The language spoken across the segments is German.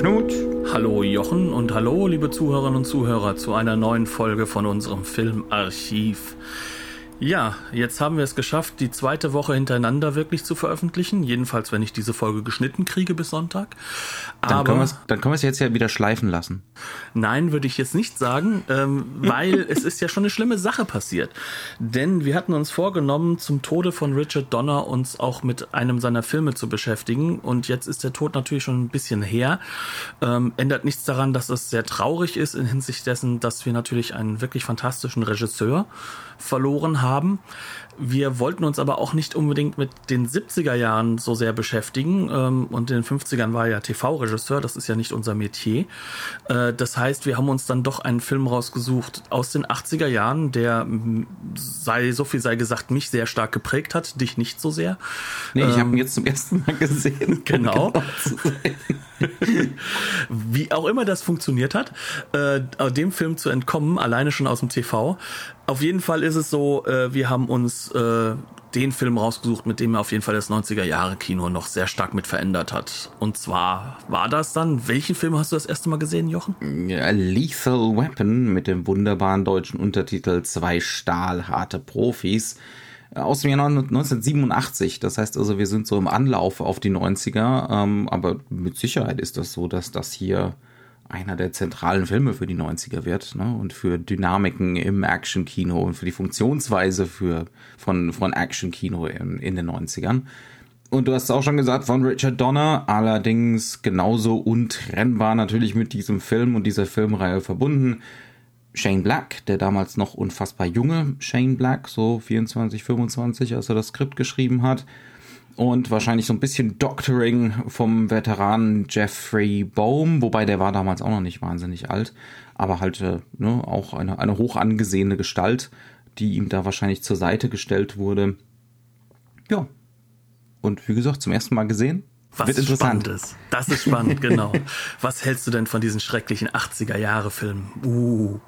Knut. Hallo Jochen und hallo liebe Zuhörerinnen und Zuhörer zu einer neuen Folge von unserem Filmarchiv. Ja, jetzt haben wir es geschafft, die zweite Woche hintereinander wirklich zu veröffentlichen. Jedenfalls, wenn ich diese Folge geschnitten kriege bis Sonntag. Dann können, dann können wir es jetzt ja wieder schleifen lassen. Nein, würde ich jetzt nicht sagen, ähm, weil es ist ja schon eine schlimme Sache passiert. Denn wir hatten uns vorgenommen, zum Tode von Richard Donner uns auch mit einem seiner Filme zu beschäftigen. Und jetzt ist der Tod natürlich schon ein bisschen her. Ähm, ändert nichts daran, dass es sehr traurig ist in Hinsicht dessen, dass wir natürlich einen wirklich fantastischen Regisseur verloren haben. Wir wollten uns aber auch nicht unbedingt mit den 70er Jahren so sehr beschäftigen. Ähm, und in den 50ern war er ja TV-Regisseur, das ist ja nicht unser Metier. Äh, das heißt, wir haben uns dann doch einen Film rausgesucht aus den 80er Jahren, der sei, so viel sei gesagt, mich sehr stark geprägt hat, dich nicht so sehr. Nee, ich ähm, habe ihn jetzt zum ersten Mal gesehen. Genau. genau Wie auch immer das funktioniert hat, äh, dem Film zu entkommen, alleine schon aus dem TV. Auf jeden Fall ist es so, äh, wir haben uns äh, den Film rausgesucht, mit dem er auf jeden Fall das 90er Jahre Kino noch sehr stark mit verändert hat. Und zwar war das dann, welchen Film hast du das erste Mal gesehen, Jochen? Ja, Lethal Weapon mit dem wunderbaren deutschen Untertitel Zwei stahlharte Profis aus dem Jahr 1987. Das heißt also, wir sind so im Anlauf auf die 90er. Ähm, aber mit Sicherheit ist das so, dass das hier einer der zentralen Filme für die 90er wird ne? und für Dynamiken im Action-Kino und für die Funktionsweise für, von, von Action-Kino in, in den 90ern. Und du hast auch schon gesagt, von Richard Donner, allerdings genauso untrennbar natürlich mit diesem Film und dieser Filmreihe verbunden. Shane Black, der damals noch unfassbar junge Shane Black, so 24, 25, als er das Skript geschrieben hat. Und wahrscheinlich so ein bisschen Doctoring vom Veteranen Jeffrey Bohm, wobei der war damals auch noch nicht wahnsinnig alt, aber halt äh, ne, auch eine, eine hoch angesehene Gestalt, die ihm da wahrscheinlich zur Seite gestellt wurde. Ja. Und wie gesagt, zum ersten Mal gesehen. Was Wird interessant. Spannendes. Das ist spannend, genau. Was hältst du denn von diesen schrecklichen 80er-Jahre-Filmen? Uh.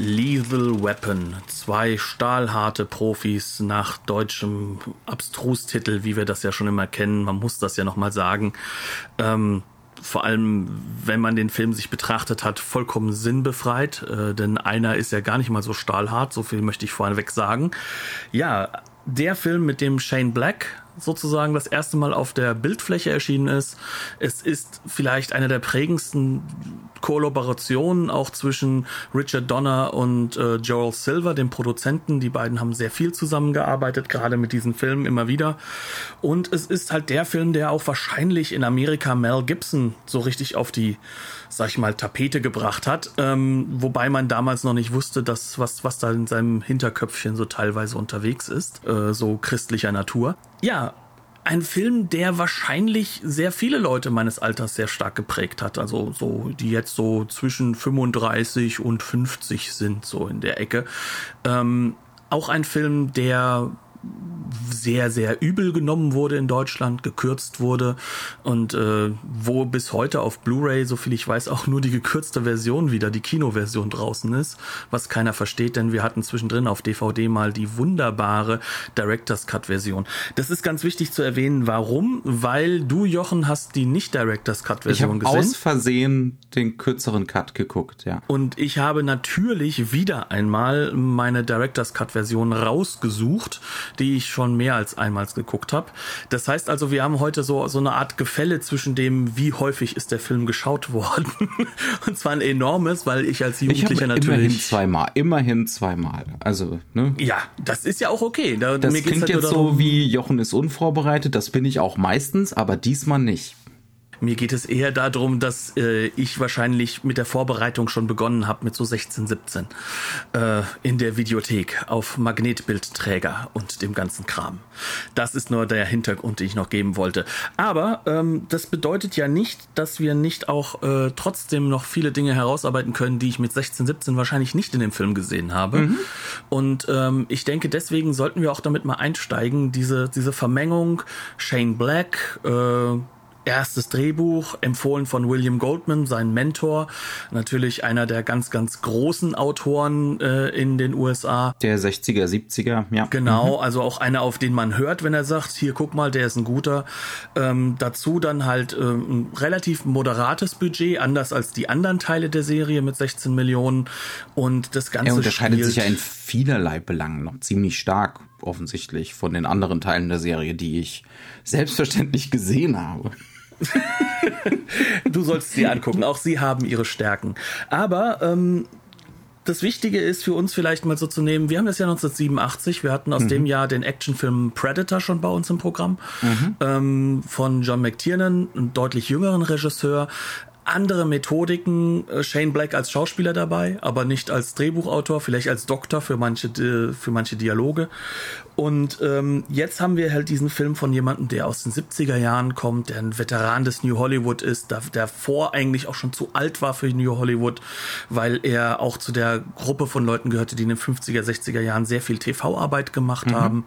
Lethal Weapon. Zwei stahlharte Profis nach deutschem Abstrustitel, wie wir das ja schon immer kennen. Man muss das ja nochmal sagen. Ähm, vor allem, wenn man den Film sich betrachtet hat, vollkommen sinnbefreit, äh, denn einer ist ja gar nicht mal so stahlhart, so viel möchte ich vorneweg sagen. Ja, der Film, mit dem Shane Black sozusagen das erste Mal auf der Bildfläche erschienen ist. Es ist vielleicht eine der prägendsten Kollaborationen auch zwischen Richard Donner und äh, Joel Silver, dem Produzenten. Die beiden haben sehr viel zusammengearbeitet, gerade mit diesen Filmen immer wieder. Und es ist halt der Film, der auch wahrscheinlich in Amerika Mel Gibson so richtig auf die, sag ich mal, Tapete gebracht hat. Ähm, wobei man damals noch nicht wusste, dass was, was da in seinem Hinterköpfchen so teilweise unterwegs ist, äh, so christlicher Natur. Ja, ein Film, der wahrscheinlich sehr viele Leute meines Alters sehr stark geprägt hat. Also so, die jetzt so zwischen 35 und 50 sind, so in der Ecke. Ähm, auch ein Film, der sehr, sehr übel genommen wurde in Deutschland, gekürzt wurde und äh, wo bis heute auf Blu-ray, so viel ich weiß, auch nur die gekürzte Version wieder, die Kinoversion draußen ist, was keiner versteht, denn wir hatten zwischendrin auf DVD mal die wunderbare Director's Cut Version. Das ist ganz wichtig zu erwähnen, warum? Weil du, Jochen, hast die nicht Director's Cut Version ich gesehen. Ich aus Versehen den kürzeren Cut geguckt, ja. Und ich habe natürlich wieder einmal meine Director's Cut Version rausgesucht, die ich schon mehr als einmal geguckt habe. Das heißt also, wir haben heute so, so eine Art Gefälle zwischen dem, wie häufig ist der Film geschaut worden. Und zwar ein enormes, weil ich als Jugendlicher ich natürlich. Immerhin zweimal, immerhin zweimal. Also, ne? Ja, das ist ja auch okay. Da, das klingt halt jetzt so wie Jochen ist unvorbereitet, das bin ich auch meistens, aber diesmal nicht. Mir geht es eher darum, dass äh, ich wahrscheinlich mit der Vorbereitung schon begonnen habe mit so 16, 17 äh, in der Videothek auf Magnetbildträger und dem ganzen Kram. Das ist nur der Hintergrund, den ich noch geben wollte. Aber ähm, das bedeutet ja nicht, dass wir nicht auch äh, trotzdem noch viele Dinge herausarbeiten können, die ich mit 16, 17 wahrscheinlich nicht in dem Film gesehen habe. Mhm. Und ähm, ich denke, deswegen sollten wir auch damit mal einsteigen, diese, diese Vermengung Shane Black, äh, erstes Drehbuch, empfohlen von William Goldman, sein Mentor, natürlich einer der ganz, ganz großen Autoren äh, in den USA. Der 60er, 70er, ja. Genau, mhm. also auch einer, auf den man hört, wenn er sagt, hier guck mal, der ist ein guter. Ähm, dazu dann halt ähm, ein relativ moderates Budget, anders als die anderen Teile der Serie mit 16 Millionen und das Ganze. Er unterscheidet sich ja in vielerlei Belangen noch ziemlich stark offensichtlich von den anderen Teilen der Serie, die ich selbstverständlich gesehen habe. du sollst sie angucken. Auch sie haben ihre Stärken. Aber ähm, das Wichtige ist für uns vielleicht mal so zu nehmen, wir haben das Jahr 1987, wir hatten aus mhm. dem Jahr den Actionfilm Predator schon bei uns im Programm mhm. ähm, von John McTiernan, einem deutlich jüngeren Regisseur andere Methodiken. Äh, Shane Black als Schauspieler dabei, aber nicht als Drehbuchautor, vielleicht als Doktor für manche, für manche Dialoge. Und ähm, jetzt haben wir halt diesen Film von jemandem, der aus den 70er Jahren kommt, der ein Veteran des New Hollywood ist, der, der vor eigentlich auch schon zu alt war für New Hollywood, weil er auch zu der Gruppe von Leuten gehörte, die in den 50er, 60er Jahren sehr viel TV-Arbeit gemacht mhm. haben.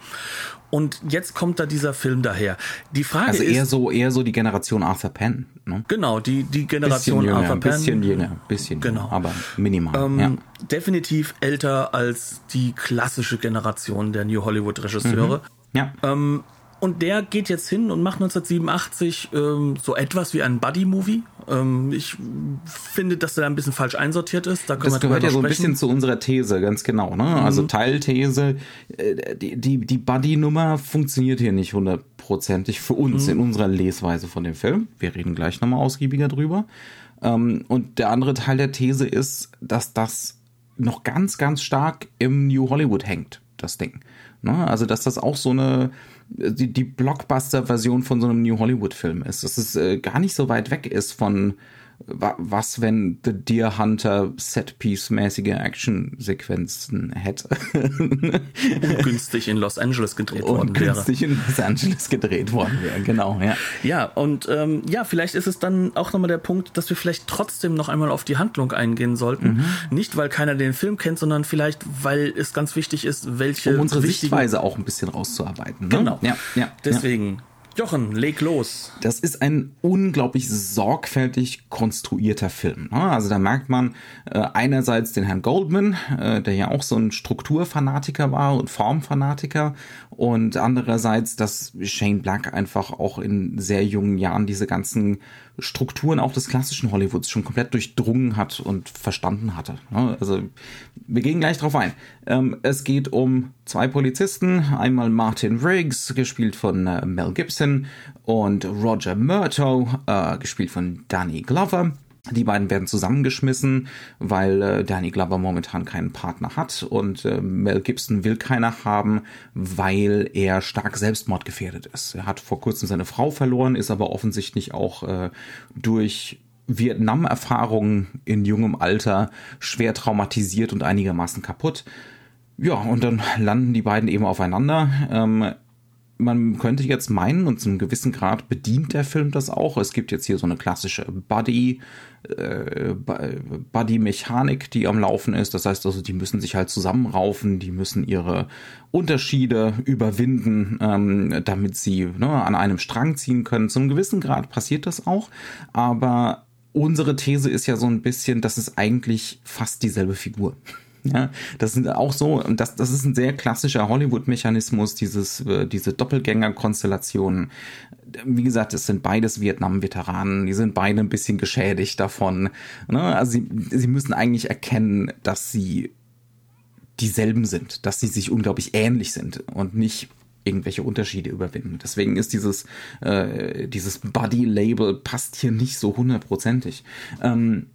Und jetzt kommt da dieser Film daher. Die Frage also ist. eher so, eher so die Generation Arthur Penn, ne? Genau, die, die Generation bisschen jünger, Arthur Penn. Bisschen jünger, bisschen genau. Jünger, aber minimal. Ähm, ja. Definitiv älter als die klassische Generation der New Hollywood Regisseure. Mhm. Ja. Ähm, und der geht jetzt hin und macht 1987 ähm, so etwas wie ein Buddy-Movie. Ähm, ich finde, dass der da ein bisschen falsch einsortiert ist. Da können das gehört ja so ein bisschen zu unserer These, ganz genau. Ne? Also Mhm. Teilthese, äh, die, die, die Buddy-Nummer funktioniert hier nicht hundertprozentig für uns Mhm. in unserer Lesweise von dem Film. Wir reden gleich nochmal ausgiebiger drüber. Ähm, und der andere Teil der These ist, dass das noch ganz, ganz stark im New Hollywood hängt, das Ding. Ne? Also, dass das auch so eine, die, die Blockbuster-Version von so einem New Hollywood-Film ist. Dass es äh, gar nicht so weit weg ist von was, wenn The Deer Hunter Set-Piece-mäßige Action-Sequenzen hätte. ungünstig in Los Angeles gedreht worden Und wäre. günstig in Los Angeles gedreht worden wäre, genau, ja. Ja, und ähm, ja, vielleicht ist es dann auch nochmal der Punkt, dass wir vielleicht trotzdem noch einmal auf die Handlung eingehen sollten. Mhm. Nicht, weil keiner den Film kennt, sondern vielleicht, weil es ganz wichtig ist, welche Um unsere Sichtweise auch ein bisschen rauszuarbeiten. Ne? Genau. Ja, ja, ja. Jochen, leg los. Das ist ein unglaublich sorgfältig konstruierter Film. ne? Also da merkt man äh, einerseits den Herrn Goldman, äh, der ja auch so ein Strukturfanatiker war und Formfanatiker, und andererseits, dass Shane Black einfach auch in sehr jungen Jahren diese ganzen Strukturen auch des klassischen Hollywoods schon komplett durchdrungen hat und verstanden hatte. Also wir gehen gleich drauf ein. Ähm, es geht um zwei Polizisten, einmal Martin Riggs, gespielt von äh, Mel Gibson, und Roger Murtaugh, äh, gespielt von Danny Glover. Die beiden werden zusammengeschmissen, weil äh, Danny Glover momentan keinen Partner hat und äh, Mel Gibson will keiner haben, weil er stark selbstmordgefährdet ist. Er hat vor kurzem seine Frau verloren, ist aber offensichtlich auch äh, durch Vietnam-Erfahrungen in jungem Alter schwer traumatisiert und einigermaßen kaputt. Ja, und dann landen die beiden eben aufeinander. Ähm, man könnte jetzt meinen, und zu einem gewissen Grad bedient der Film das auch. Es gibt jetzt hier so eine klassische Buddy, äh, Bu- Buddy-Mechanik, die am Laufen ist. Das heißt also, die müssen sich halt zusammenraufen, die müssen ihre Unterschiede überwinden, ähm, damit sie ne, an einem Strang ziehen können. Zu einem gewissen Grad passiert das auch, aber unsere These ist ja so ein bisschen, das ist eigentlich fast dieselbe Figur. Ja, das sind auch so, das, das ist ein sehr klassischer Hollywood-Mechanismus, dieses, äh, diese Doppelgänger-Konstellationen. Wie gesagt, es sind beides Vietnam-Veteranen, die sind beide ein bisschen geschädigt davon. Ne? Also sie, sie müssen eigentlich erkennen, dass sie dieselben sind, dass sie sich unglaublich ähnlich sind und nicht irgendwelche Unterschiede überwinden. Deswegen ist dieses, äh, dieses Buddy-Label passt hier nicht so hundertprozentig. Ähm,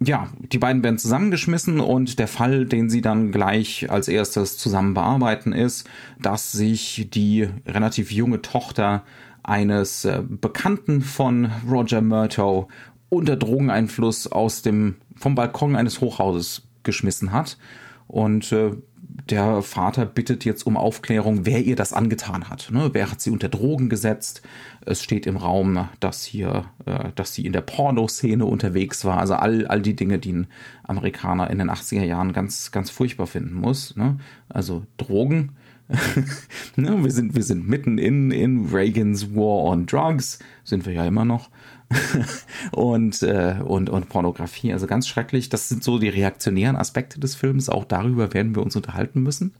ja, die beiden werden zusammengeschmissen und der Fall, den sie dann gleich als erstes zusammen bearbeiten, ist, dass sich die relativ junge Tochter eines äh, Bekannten von Roger Murtaugh unter Drogeneinfluss aus dem vom Balkon eines Hochhauses geschmissen hat. Und äh, der Vater bittet jetzt um Aufklärung, wer ihr das angetan hat. Ne? Wer hat sie unter Drogen gesetzt? Es steht im Raum, dass hier, äh, dass sie in der Pornoszene unterwegs war. Also all, all die Dinge, die ein Amerikaner in den 80er Jahren ganz, ganz furchtbar finden muss. Ne? Also Drogen. ne? wir, sind, wir sind mitten in, in Reagans War on Drugs, sind wir ja immer noch. und, äh, und, und Pornografie. Also ganz schrecklich. Das sind so die reaktionären Aspekte des Films. Auch darüber werden wir uns unterhalten müssen.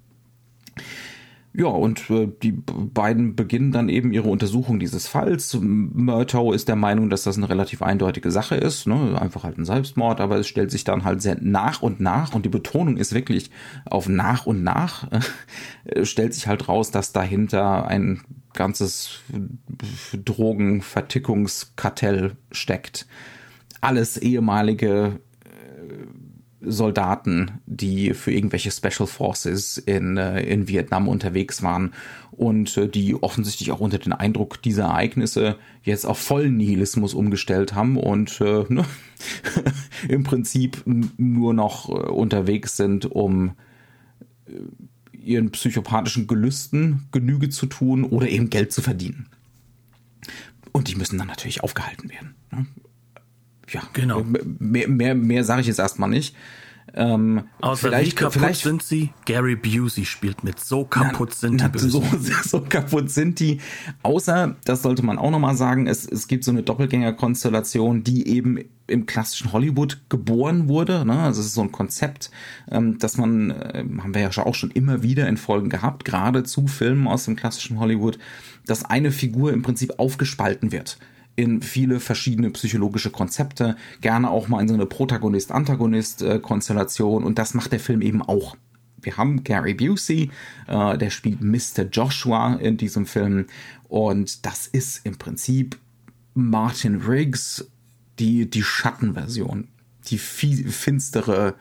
Ja, und äh, die beiden beginnen dann eben ihre Untersuchung dieses Falls. Murtaugh ist der Meinung, dass das eine relativ eindeutige Sache ist, ne? einfach halt ein Selbstmord, aber es stellt sich dann halt sehr nach und nach, und die Betonung ist wirklich auf nach und nach, äh, stellt sich halt raus, dass dahinter ein ganzes Drogenvertickungskartell steckt. Alles ehemalige Soldaten, die für irgendwelche Special Forces in, äh, in Vietnam unterwegs waren und äh, die offensichtlich auch unter den Eindruck dieser Ereignisse jetzt auf vollen Nihilismus umgestellt haben und äh, ne, im Prinzip nur noch äh, unterwegs sind, um äh, ihren psychopathischen Gelüsten Genüge zu tun oder eben Geld zu verdienen. Und die müssen dann natürlich aufgehalten werden. Ne? ja, genau. Mehr, mehr, mehr sage ich jetzt erstmal nicht. Ähm, Außer vielleicht, wie kaputt vielleicht, sind sie? Gary Busey spielt mit. So kaputt na, sind die. so, so kaputt sind die. Außer, das sollte man auch nochmal sagen, es, es gibt so eine Doppelgänger-Konstellation, die eben im klassischen Hollywood geboren wurde. Ne? Also es ist so ein Konzept, ähm, das man, äh, haben wir ja auch schon immer wieder in Folgen gehabt, gerade zu Filmen aus dem klassischen Hollywood, dass eine Figur im Prinzip aufgespalten wird in viele verschiedene psychologische Konzepte, gerne auch mal in so eine Protagonist-Antagonist-Konstellation und das macht der Film eben auch. Wir haben Gary Busey, äh, der spielt Mr. Joshua in diesem Film und das ist im Prinzip Martin Riggs, die, die Schattenversion, die finstere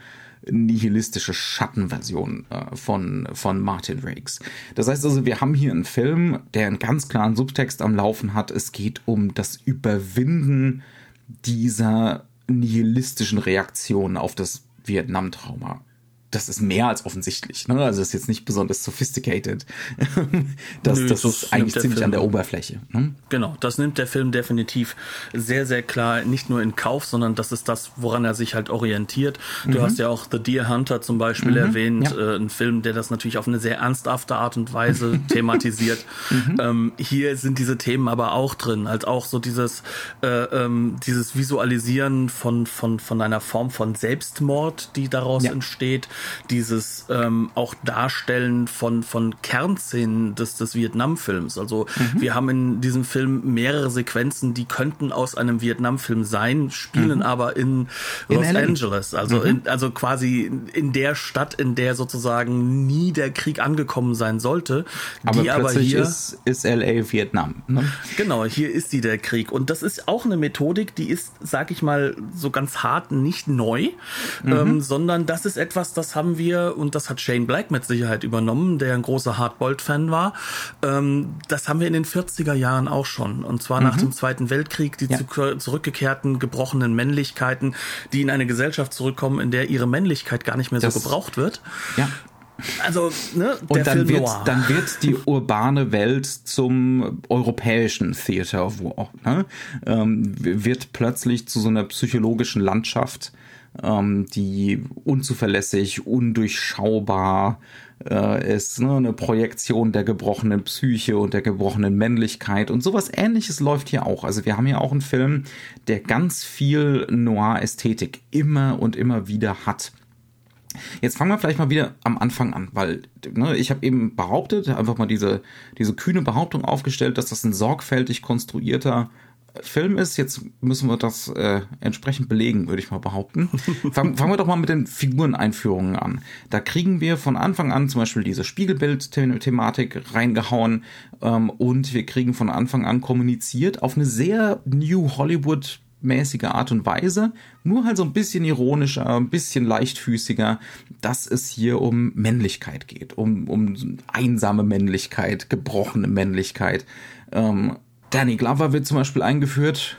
nihilistische Schattenversion äh, von, von Martin Riggs. Das heißt also, wir haben hier einen Film, der einen ganz klaren Subtext am Laufen hat. Es geht um das Überwinden dieser nihilistischen Reaktion auf das Vietnam-Trauma das ist mehr als offensichtlich. Ne? Also das ist jetzt nicht besonders sophisticated. das, Nö, das, das ist eigentlich ziemlich Film. an der Oberfläche. Ne? Genau, das nimmt der Film definitiv sehr, sehr klar nicht nur in Kauf, sondern das ist das, woran er sich halt orientiert. Du mhm. hast ja auch The Deer Hunter zum Beispiel mhm. erwähnt, ja. äh, ein Film, der das natürlich auf eine sehr ernsthafte Art und Weise thematisiert. Mhm. Ähm, hier sind diese Themen aber auch drin, halt auch so dieses, äh, ähm, dieses Visualisieren von, von, von einer Form von Selbstmord, die daraus ja. entsteht dieses ähm, auch Darstellen von, von Kernszenen des, des Vietnam-Films. Also mhm. wir haben in diesem Film mehrere Sequenzen, die könnten aus einem Vietnam-Film sein, spielen mhm. aber in, in Los LA. Angeles. Also, mhm. in, also quasi in der Stadt, in der sozusagen nie der Krieg angekommen sein sollte. Aber die aber hier ist, ist LA Vietnam. Ne? Genau, hier ist sie der Krieg. Und das ist auch eine Methodik, die ist, sag ich mal, so ganz hart nicht neu, mhm. ähm, sondern das ist etwas, das haben wir, und das hat Shane Black mit Sicherheit übernommen, der ein großer Hardboiled-Fan war, ähm, das haben wir in den 40er Jahren auch schon. Und zwar mhm. nach dem Zweiten Weltkrieg, die ja. zu, zurückgekehrten, gebrochenen Männlichkeiten, die in eine Gesellschaft zurückkommen, in der ihre Männlichkeit gar nicht mehr das, so gebraucht wird. Ja. Also, ne, und dann wird, dann wird die urbane Welt zum europäischen Theater of War. Ne? Ähm, wird plötzlich zu so einer psychologischen Landschaft, ähm, die unzuverlässig, undurchschaubar äh, ist, ne? eine Projektion der gebrochenen Psyche und der gebrochenen Männlichkeit und sowas ähnliches läuft hier auch. Also wir haben hier auch einen Film, der ganz viel Noir-Ästhetik immer und immer wieder hat. Jetzt fangen wir vielleicht mal wieder am Anfang an, weil ne, ich habe eben behauptet, einfach mal diese, diese kühne Behauptung aufgestellt, dass das ein sorgfältig konstruierter Film ist. Jetzt müssen wir das äh, entsprechend belegen, würde ich mal behaupten. Fangen, fangen wir doch mal mit den Figureneinführungen an. Da kriegen wir von Anfang an zum Beispiel diese Spiegelbild-Thematik reingehauen ähm, und wir kriegen von Anfang an kommuniziert auf eine sehr New Hollywood mäßige Art und Weise, nur halt so ein bisschen ironischer, ein bisschen leichtfüßiger, dass es hier um Männlichkeit geht, um, um einsame Männlichkeit, gebrochene Männlichkeit. Ähm, Danny Glover wird zum Beispiel eingeführt.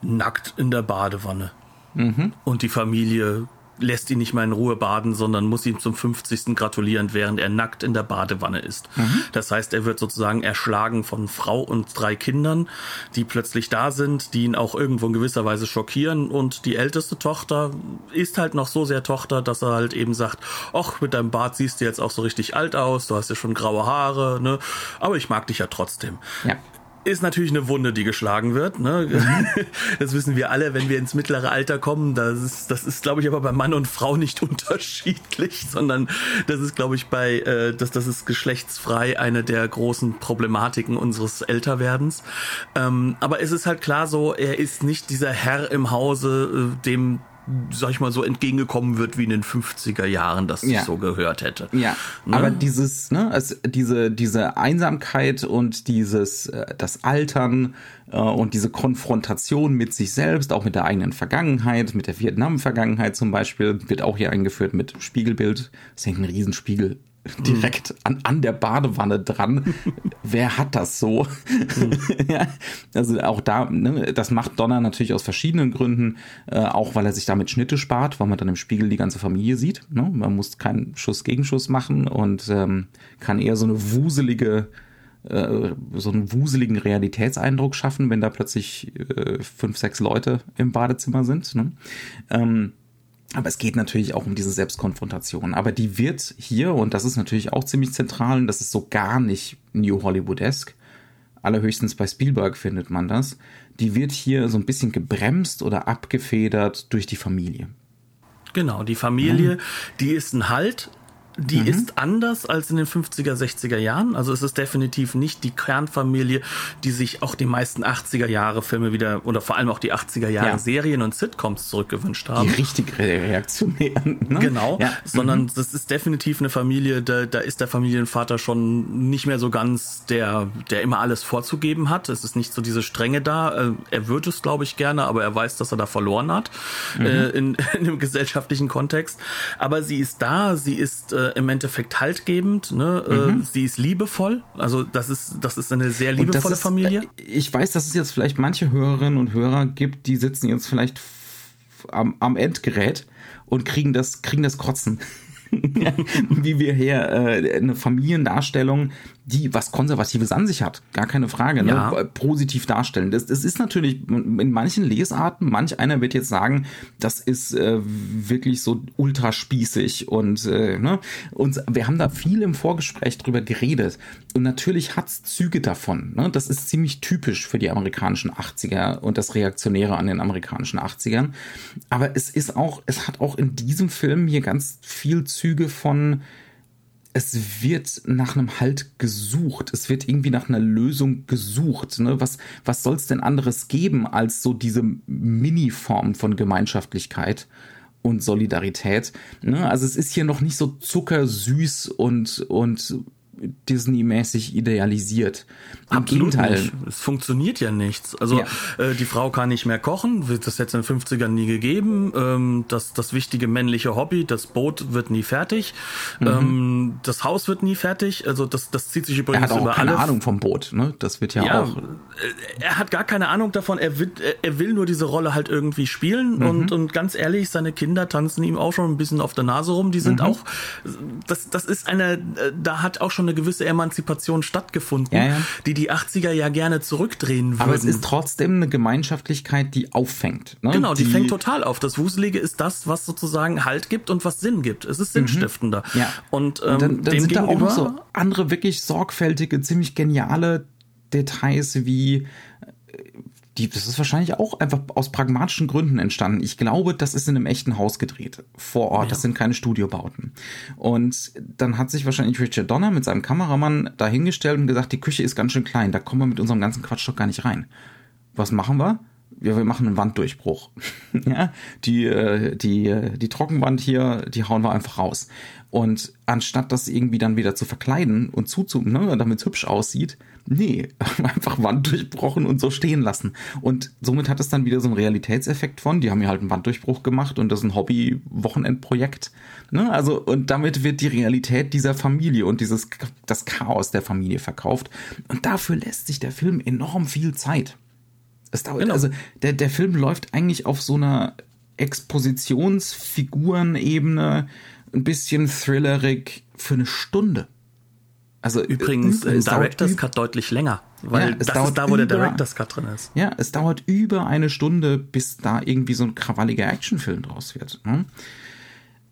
Nackt in der Badewanne. Mhm. Und die Familie lässt ihn nicht mal in Ruhe baden, sondern muss ihm zum 50. gratulieren, während er nackt in der Badewanne ist. Mhm. Das heißt, er wird sozusagen erschlagen von Frau und drei Kindern, die plötzlich da sind, die ihn auch irgendwo in gewisser Weise schockieren. Und die älteste Tochter ist halt noch so sehr Tochter, dass er halt eben sagt, ach, mit deinem Bart siehst du jetzt auch so richtig alt aus, du hast ja schon graue Haare, ne? Aber ich mag dich ja trotzdem. Ja ist natürlich eine Wunde, die geschlagen wird. Ne? Das wissen wir alle, wenn wir ins mittlere Alter kommen. Das ist, das ist, glaube ich, aber bei Mann und Frau nicht unterschiedlich, sondern das ist, glaube ich, bei, äh, das, das ist geschlechtsfrei eine der großen Problematiken unseres Älterwerdens. Ähm, aber es ist halt klar so, er ist nicht dieser Herr im Hause, äh, dem sag ich mal, so entgegengekommen wird, wie in den 50er Jahren das ja. so gehört hätte. Ja, ne? aber dieses, ne, also diese, diese Einsamkeit und dieses, äh, das Altern äh, und diese Konfrontation mit sich selbst, auch mit der eigenen Vergangenheit, mit der Vietnam-Vergangenheit zum Beispiel, wird auch hier eingeführt mit Spiegelbild. Es hängt ein Riesenspiegel direkt an, an der Badewanne dran. Wer hat das so? ja, also auch da, ne, das macht Donner natürlich aus verschiedenen Gründen, äh, auch weil er sich damit Schnitte spart, weil man dann im Spiegel die ganze Familie sieht. Ne? Man muss keinen Schuss-Gegenschuss machen und ähm, kann eher so eine wuselige äh, so einen wuseligen Realitätseindruck schaffen, wenn da plötzlich äh, fünf, sechs Leute im Badezimmer sind. Ne? Ähm, aber es geht natürlich auch um diese Selbstkonfrontation. Aber die wird hier, und das ist natürlich auch ziemlich zentral, und das ist so gar nicht New Hollywood-esque, allerhöchstens bei Spielberg findet man das, die wird hier so ein bisschen gebremst oder abgefedert durch die Familie. Genau, die Familie, mhm. die ist ein Halt die mhm. ist anders als in den 50er, 60er Jahren. Also es ist definitiv nicht die Kernfamilie, die sich auch die meisten 80er Jahre Filme wieder oder vor allem auch die 80er Jahre ja. Serien und Sitcoms zurückgewünscht haben. Die richtig reaktionären. Ne? Genau, ja. sondern mhm. das ist definitiv eine Familie, da, da ist der Familienvater schon nicht mehr so ganz der, der immer alles vorzugeben hat. Es ist nicht so diese Strenge da. Äh, er würde es, glaube ich, gerne, aber er weiß, dass er da verloren hat mhm. äh, in, in dem gesellschaftlichen Kontext. Aber sie ist da, sie ist äh, im Endeffekt haltgebend. Ne? Äh, mhm. sie ist liebevoll. Also das ist, das ist eine sehr liebevolle ist, Familie. Äh, ich weiß, dass es jetzt vielleicht manche Hörerinnen und Hörer gibt, die sitzen jetzt vielleicht am, am Endgerät und kriegen das, kriegen das Kotzen. wie wir hier äh, eine Familiendarstellung die was Konservatives an sich hat, gar keine Frage, ne? ja. positiv darstellen. Das, das ist natürlich in manchen Lesarten, manch einer wird jetzt sagen, das ist äh, wirklich so ultra spießig und, äh, ne? und wir haben da viel im Vorgespräch drüber geredet und natürlich hat's Züge davon. Ne? Das ist ziemlich typisch für die amerikanischen 80er und das Reaktionäre an den amerikanischen 80ern. Aber es ist auch, es hat auch in diesem Film hier ganz viel Züge von es wird nach einem Halt gesucht. Es wird irgendwie nach einer Lösung gesucht. Ne? Was, was soll es denn anderes geben als so diese Mini-Form von Gemeinschaftlichkeit und Solidarität? Ne? Also es ist hier noch nicht so zuckersüß und, und Disney-mäßig idealisiert. Im Absolut Gegenteil. Nicht. Es funktioniert ja nichts. Also ja. äh, die Frau kann nicht mehr kochen, wird das jetzt in den 50ern nie gegeben. Ähm, das, das wichtige männliche Hobby, das Boot wird nie fertig. Mhm. Ähm, das Haus wird nie fertig. Also das, das zieht sich übrigens er hat auch über keine alle. Ahnung vom Boot, ne? Das wird ja, ja auch. Äh, er hat gar keine Ahnung davon. Er will, er will nur diese Rolle halt irgendwie spielen. Mhm. Und, und ganz ehrlich, seine Kinder tanzen ihm auch schon ein bisschen auf der Nase rum. Die sind mhm. auch, das, das ist eine, äh, da hat auch schon eine gewisse Emanzipation stattgefunden, ja, ja. die die 80er ja gerne zurückdrehen würden. Aber es ist trotzdem eine Gemeinschaftlichkeit, die auffängt. Ne? Genau, die, die, fängt total auf. Das Wuselige ist das, was sozusagen Halt gibt und was Sinn gibt. Es ist mhm. sinnstiftender. Mhm. Ja. Und, ähm, und dann, dann sind da auch so andere wirklich sorgfältige, ziemlich geniale Details wie die, das ist wahrscheinlich auch einfach aus pragmatischen Gründen entstanden. Ich glaube, das ist in einem echten Haus gedreht, vor Ort. Ja. Das sind keine Studiobauten. Und dann hat sich wahrscheinlich Richard Donner mit seinem Kameramann dahingestellt und gesagt, die Küche ist ganz schön klein, da kommen wir mit unserem ganzen Quatsch doch gar nicht rein. Was machen wir? ja, wir machen einen Wanddurchbruch. ja, die, äh, die, äh, die Trockenwand hier, die hauen wir einfach raus. Und anstatt das irgendwie dann wieder zu verkleiden und zuzu, ne, damit es hübsch aussieht, nee, einfach Wand durchbrochen und so stehen lassen. Und somit hat es dann wieder so einen Realitätseffekt von, die haben ja halt einen Wanddurchbruch gemacht und das ist ein Hobby-Wochenendprojekt. Ne? Also, und damit wird die Realität dieser Familie und dieses, das Chaos der Familie verkauft. Und dafür lässt sich der Film enorm viel Zeit. Es dauert, genau. also der, der Film läuft eigentlich auf so einer Expositionsfigurenebene ein bisschen thrillerig für eine Stunde. Also übrigens im Director's Cut deutlich länger, weil ja, das ist da, wo über, der Director's Cut drin ist. Ja, es dauert über eine Stunde, bis da irgendwie so ein krawalliger Actionfilm draus wird. Ne?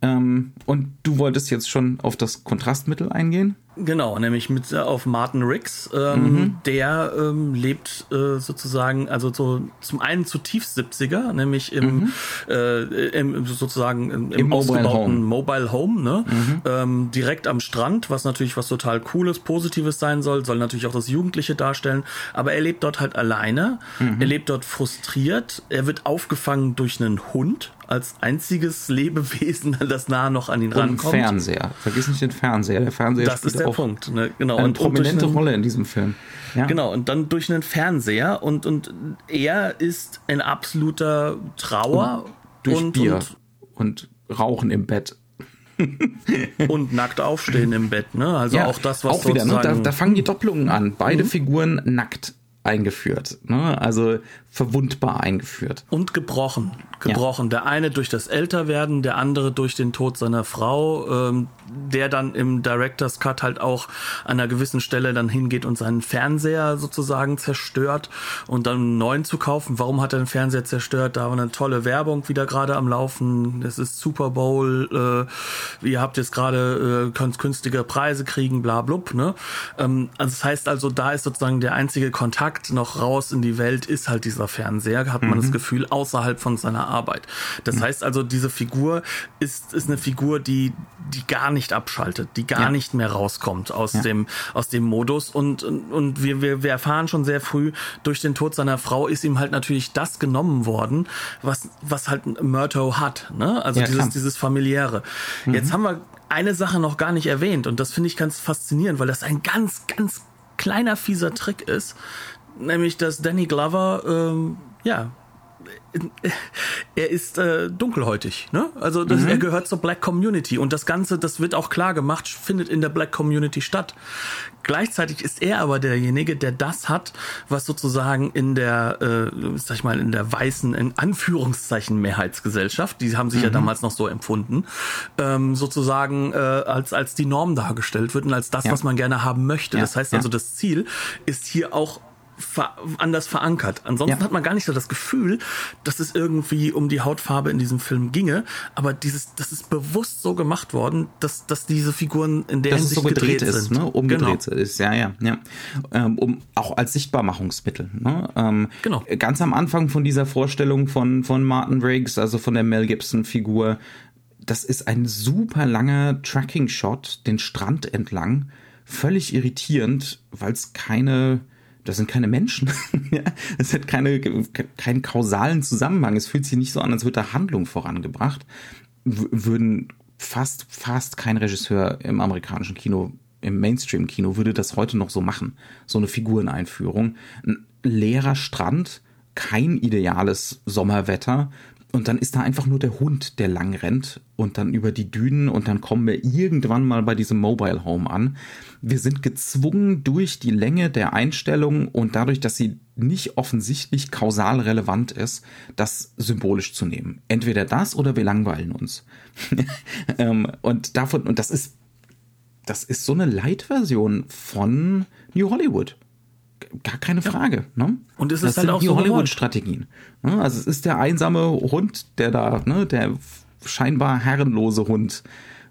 Ähm, und du wolltest jetzt schon auf das Kontrastmittel eingehen? Genau, nämlich mit äh, auf Martin Riggs. Ähm, mhm. Der ähm, lebt äh, sozusagen, also so zum einen zutiefst 70er, nämlich im, mhm. äh, im sozusagen im, Im Mobile Home, Mobile Home ne? Mhm. Ähm, direkt am Strand, was natürlich was total Cooles, Positives sein soll, soll natürlich auch das Jugendliche darstellen. Aber er lebt dort halt alleine. Mhm. Er lebt dort frustriert. Er wird aufgefangen durch einen Hund als einziges Lebewesen, das nah noch an ihn und rankommt. Fernseher. Vergiss nicht den Fernseher. Der Fernseher das ist der Punkt. Ne? Genau. Eine und, prominente und Rolle in diesem Film. Ja. Genau, und dann durch einen Fernseher und, und er ist in absoluter Trauer. Und durch und, Bier und, und Rauchen im Bett. und nackt aufstehen im Bett, ne? Also ja, auch das, was auch wieder, ne? da, da fangen die Doppelungen an. Beide mhm. Figuren nackt eingeführt, ne? Also verwundbar eingeführt. Und gebrochen. Gebrochen. Ja. Der eine durch das Älterwerden, der andere durch den Tod seiner Frau, ähm, der dann im Director's Cut halt auch an einer gewissen Stelle dann hingeht und seinen Fernseher sozusagen zerstört und dann einen neuen zu kaufen. Warum hat er den Fernseher zerstört? Da war eine tolle Werbung wieder gerade am Laufen. Es ist Super Bowl. Äh, ihr habt jetzt gerade, äh, könnt günstige Preise kriegen, bla blub. Ne? Ähm, also das heißt also, da ist sozusagen der einzige Kontakt noch raus in die Welt, ist halt dieser Fernseher, hat man mhm. das Gefühl, außerhalb von seiner Arbeit. Das mhm. heißt also, diese Figur ist, ist eine Figur, die, die gar nicht abschaltet, die gar ja. nicht mehr rauskommt aus ja. dem, aus dem Modus. Und, und wir, wir, wir erfahren schon sehr früh, durch den Tod seiner Frau ist ihm halt natürlich das genommen worden, was, was halt Murto hat, ne? Also ja, dieses, dieses familiäre. Mhm. Jetzt haben wir eine Sache noch gar nicht erwähnt und das finde ich ganz faszinierend, weil das ein ganz, ganz kleiner fieser Trick ist, nämlich dass Danny Glover ähm, ja er ist äh, dunkelhäutig, ne? Also das, mhm. er gehört zur Black Community und das Ganze, das wird auch klar gemacht, findet in der Black Community statt. Gleichzeitig ist er aber derjenige, der das hat, was sozusagen in der, äh, sag ich mal, in der weißen, in Anführungszeichen Mehrheitsgesellschaft, die haben sich mhm. ja damals noch so empfunden, ähm, sozusagen äh, als als die Norm dargestellt wird und als das, ja. was man gerne haben möchte. Ja. Das heißt also, das Ziel ist hier auch ver anders verankert. Ansonsten ja. hat man gar nicht so das Gefühl, dass es irgendwie um die Hautfarbe in diesem Film ginge, aber dieses, das ist bewusst so gemacht worden, dass, dass diese Figuren in der dass Hinsicht es so gedreht, gedreht ist, sind. Ne? Umgedreht genau. ist, ja, ja, ja. Ähm, um, auch als Sichtbarmachungsmittel. Ne? Ähm, genau. Ganz am Anfang von dieser Vorstellung von, von Martin Riggs, also von der Mel Gibson Figur, das ist ein super langer Tracking-Shot den Strand entlang, völlig irritierend, weil es keine das sind keine Menschen. Es hat keine, keinen kausalen Zusammenhang. Es fühlt sich nicht so an, als würde da Handlung vorangebracht. W würden fast, fast kein Regisseur im amerikanischen Kino, im Mainstream-Kino würde das heute noch so machen. So eine Figureneinführung. Ein leerer Strand, kein ideales Sommerwetter, und dann ist da einfach nur der Hund, der lang rennt und dann über die Dünen und dann kommen wir irgendwann mal bei diesem Mobile Home an. Wir sind gezwungen durch die Länge der Einstellung und dadurch, dass sie nicht offensichtlich kausal relevant ist, das symbolisch zu nehmen. Entweder das oder wir langweilen uns. Ähm, und davon, und das ist, das ist so eine Light-Version von New Hollywood gar keine Frage. Ne? Und es ist das halt sind auch die so Hollywood-Strategien. Ne? Also es ist der einsame Hund, der da, ne, der scheinbar herrenlose Hund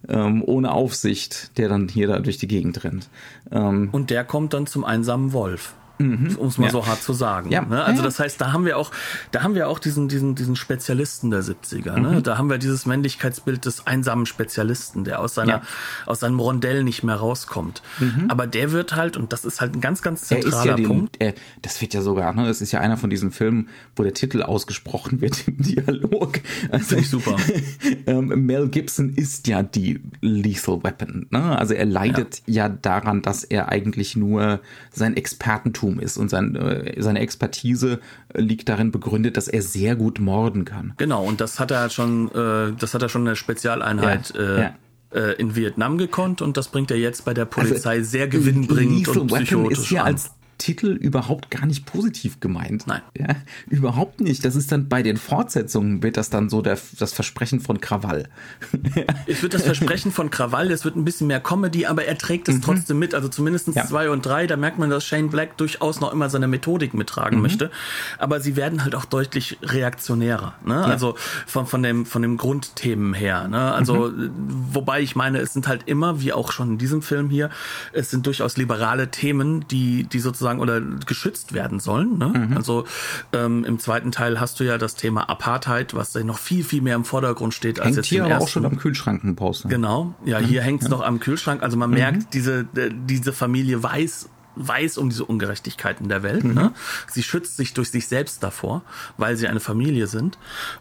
ähm, ohne Aufsicht, der dann hier da durch die Gegend rennt. Ähm, und der kommt dann zum einsamen Wolf. Mhm. um es mal Ja. so hart zu sagen. Ja. Ne? Also Ja. das heißt, da haben wir auch, da haben wir auch diesen, diesen, diesen Spezialisten der 70er. Ne? Mhm. Da haben wir dieses Männlichkeitsbild des einsamen Spezialisten, der aus seiner, Ja. Mhm. aus seinem Rondell nicht mehr rauskommt. Aber der wird halt, und das ist halt ein ganz, ganz Er zentraler ja den, Punkt. er, das wird ja sogar, ne, das ist ja einer von diesen Filmen, wo der Titel ausgesprochen wird im Dialog. Also, Finde ich super. ähm, Mel Gibson ist ja die Lethal Weapon. Ne? Also er leidet ja. daran, dass er eigentlich nur sein Expertentum ist und sein, äh, seine Expertise liegt darin begründet, dass er sehr gut morden kann. Genau, und das hat er schon, äh, das hat er schon in der Spezialeinheit Ja, äh, ja. äh, in Vietnam gekonnt und das bringt er jetzt bei der Polizei Also, sehr gewinnbringend und psychotisch ist ja an. als Titel überhaupt gar nicht positiv gemeint. Nein. Ja, überhaupt nicht. Das ist dann bei den Fortsetzungen wird das dann so der, das Versprechen von Krawall. Es wird das Versprechen von Krawall, es wird ein bisschen mehr Comedy, aber er trägt es trotzdem mit. Also zumindest Mhm. Ja. zwei und drei, da merkt man, dass Shane Black durchaus noch immer seine Methodik mittragen Mhm. möchte. Aber sie werden halt auch deutlich reaktionärer. Ne? Also von, von, dem, von dem Grundthemen her. Ne? Also, Mhm. wobei ich meine, es sind halt immer, wie auch schon in diesem Film hier, es sind durchaus liberale Themen, die, die sozusagen oder geschützt werden sollen. Ne? Mhm. Also ähm, im zweiten Teil hast du ja das Thema Apartheid, was da noch viel, viel mehr im Vordergrund steht als Hängt jetzt hier im aber ersten. auch schon am Kühlschrank ein Poster. Genau, ja, hier hängt's noch am Kühlschrank. Also man merkt, diese, äh, diese Familie weiß, weiß um diese Ungerechtigkeiten der Welt. Ne? Sie schützt sich durch sich selbst davor, weil sie eine Familie sind.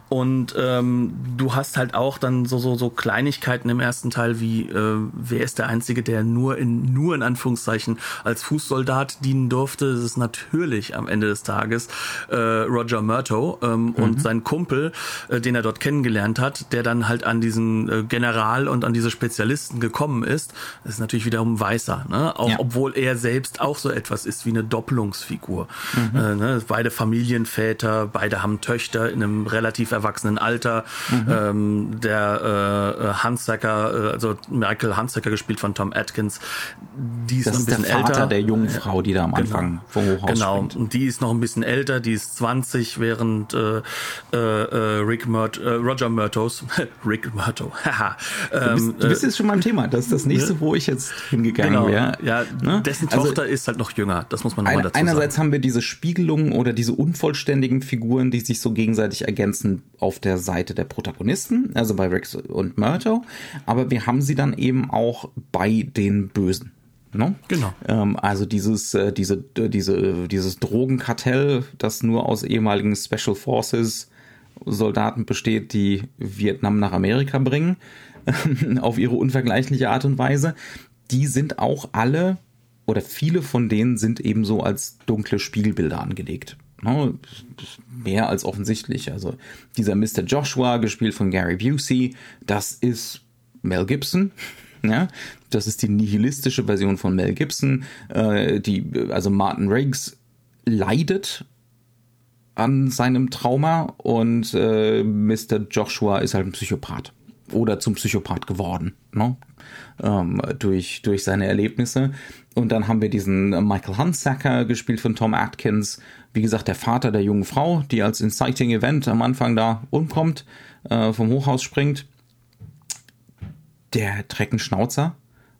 Und ähm, du hast halt auch dann so, so, so Kleinigkeiten im ersten Teil wie, äh, wer ist der Einzige, der nur in, nur in Anführungszeichen als Fußsoldat dienen durfte. Das ist natürlich am Ende des Tages äh, Roger Murtaugh ähm, und sein Kumpel, äh, den er dort kennengelernt hat, der dann halt an diesen äh, General und an diese Spezialisten gekommen ist. Das ist natürlich wiederum Weißer, ne? auch Ja. obwohl er selbst auch so etwas ist wie eine Doppelungsfigur. Äh, ne? Beide Familienväter, beide haben Töchter in einem relativ erwachsenen Alter. Ähm, der äh, Hansacker, äh, also Michael Hansacker gespielt von Tom Atkins, die ist Das ein ist der bisschen Vater älter. der jungen Frau, die da am Anfang vom Hochhaus Genau, springt. und die ist noch ein bisschen älter, die ist 20, während äh, äh, äh, Rick Murt, äh, Roger Murtaugh, Rick Murtaugh, haha, Du ähm, bist, du bist jetzt schon beim Thema. Das ist das nächste, wo ich jetzt hingegangen genau, wäre. ja, Ne? dessen Also, Tochter ist halt noch jünger, das muss man nochmal dazu einerseits sagen. haben wir diese Spiegelungen oder diese unvollständigen Figuren, die sich so gegenseitig ergänzen auf der Seite der Protagonisten, also bei Rex und Murtaugh, aber wir haben sie dann eben auch bei den Bösen. Ne? Genau. Ähm, also dieses, äh, diese, äh, diese, dieses Drogenkartell, das nur aus ehemaligen Special Forces Soldaten besteht, die Vietnam nach Amerika bringen, auf ihre unvergleichliche Art und Weise, die sind auch alle oder viele von denen sind ebenso als dunkle Spiegelbilder angelegt. Ne, Mehr als offensichtlich. Also dieser Mr. Joshua, gespielt von Gary Busey, das ist Mel Gibson. Ja, das ist die nihilistische Version von Mel Gibson. Äh, die, also Martin Riggs leidet an seinem Trauma und äh, Mr. Joshua ist halt ein Psychopath oder zum Psychopath geworden, ne? ähm, durch, durch seine Erlebnisse. Und dann haben wir diesen äh, Michael Hunsacker, gespielt von Tom Atkins, wie gesagt, der Vater der jungen Frau, die als Inciting Event am Anfang da umkommt, äh, vom Hochhaus springt. Der trägt einen Schnauzer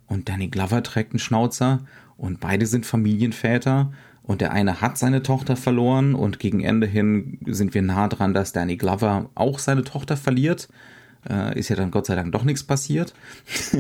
und Danny Glover trägt einen Schnauzer und beide sind Familienväter und der eine hat seine Tochter verloren und gegen Ende hin sind wir nah dran, dass Danny Glover auch seine Tochter verliert. Äh, ist ja dann Gott sei Dank doch nichts passiert.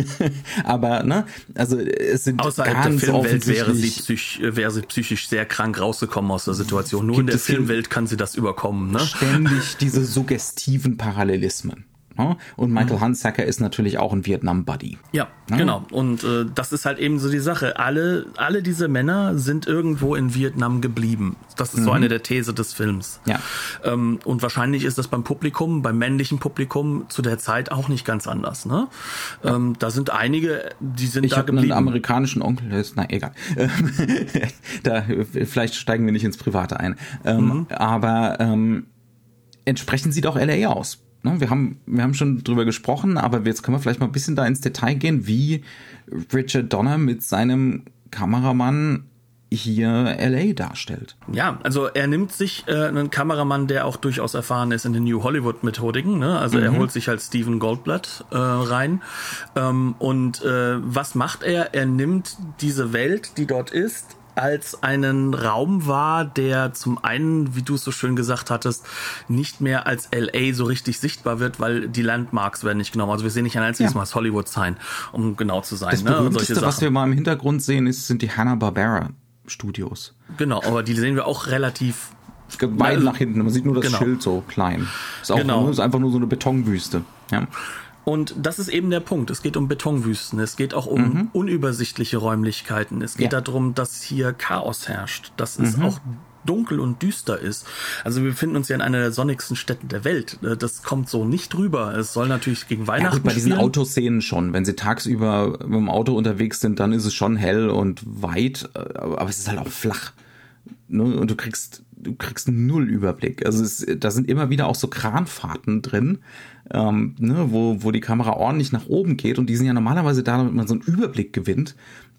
Aber, ne, also es sind Außerhalb der ganz Filmwelt wäre sie, psych, wäre sie psychisch sehr krank rausgekommen aus der Situation. Nur in der Filmwelt kann sie das überkommen. Ne? ständig diese suggestiven Parallelismen. Ne? Und Michael Hunsacker ist natürlich auch ein Vietnam-Buddy. Ja, genau. Und äh, das ist halt eben so die Sache. Alle, alle diese Männer sind irgendwo in Vietnam geblieben. Das ist so eine der These des Films. Ja. Ähm, und wahrscheinlich ist das beim Publikum, beim männlichen Publikum zu der Zeit auch nicht ganz anders. Ne? Ähm, da sind einige, die sind Ich da habe einen geblieben. amerikanischen Onkel, der ist, na egal. da, vielleicht steigen wir nicht ins Private ein. Ähm, Mhm. Aber ähm, entsprechen sie doch LA aus. Ne? Wir, haben, wir haben schon drüber gesprochen, aber jetzt können wir vielleicht mal ein bisschen da ins Detail gehen, wie Richard Donner mit seinem Kameramann hier LA darstellt. Ja, also er nimmt sich äh, einen Kameramann, der auch durchaus erfahren ist in den New Hollywood Methodiken. Ne? Also er holt sich halt Stephen Goldblatt äh, rein. Ähm, und äh, was macht er? Er nimmt diese Welt, die dort ist, als einen Raum wahr, der zum einen, wie du es so schön gesagt hattest, nicht mehr als LA so richtig sichtbar wird, weil die Landmarks werden nicht genommen. Also wir sehen nicht ein einziges ja. Mal Hollywood sein, um genau zu sein. Das ne? berühmteste, was wir mal im Hintergrund sehen, ist, sind die Hanna-Barbera Studios. Genau, aber die sehen wir auch relativ weit nach hinten. Man sieht nur das genau. Schild so klein. Ist, auch genau. nur, ist einfach nur so eine Betonwüste. Ja. Und das ist eben der Punkt. Es geht um Betonwüsten. Es geht auch um mhm. unübersichtliche Räumlichkeiten. Es geht ja. darum, dass hier Chaos herrscht. Dass mhm. es auch dunkel und düster ist. Also wir befinden uns ja in einer der sonnigsten Städten der Welt. Äh, das kommt so nicht rüber. Es soll natürlich gegen Weihnachten ja, gut, bei diesen Autoszenen schon. Wenn sie tagsüber mit dem Auto unterwegs sind, dann ist es schon hell und weit, äh, aber es ist halt auch flach. Ne? Und du kriegst du kriegst null Überblick. Also es, da sind immer wieder auch so Kranfahrten drin, ähm, ne, wo, wo die Kamera ordentlich nach oben geht und die sind ja normalerweise da, damit man so einen Überblick gewinnt.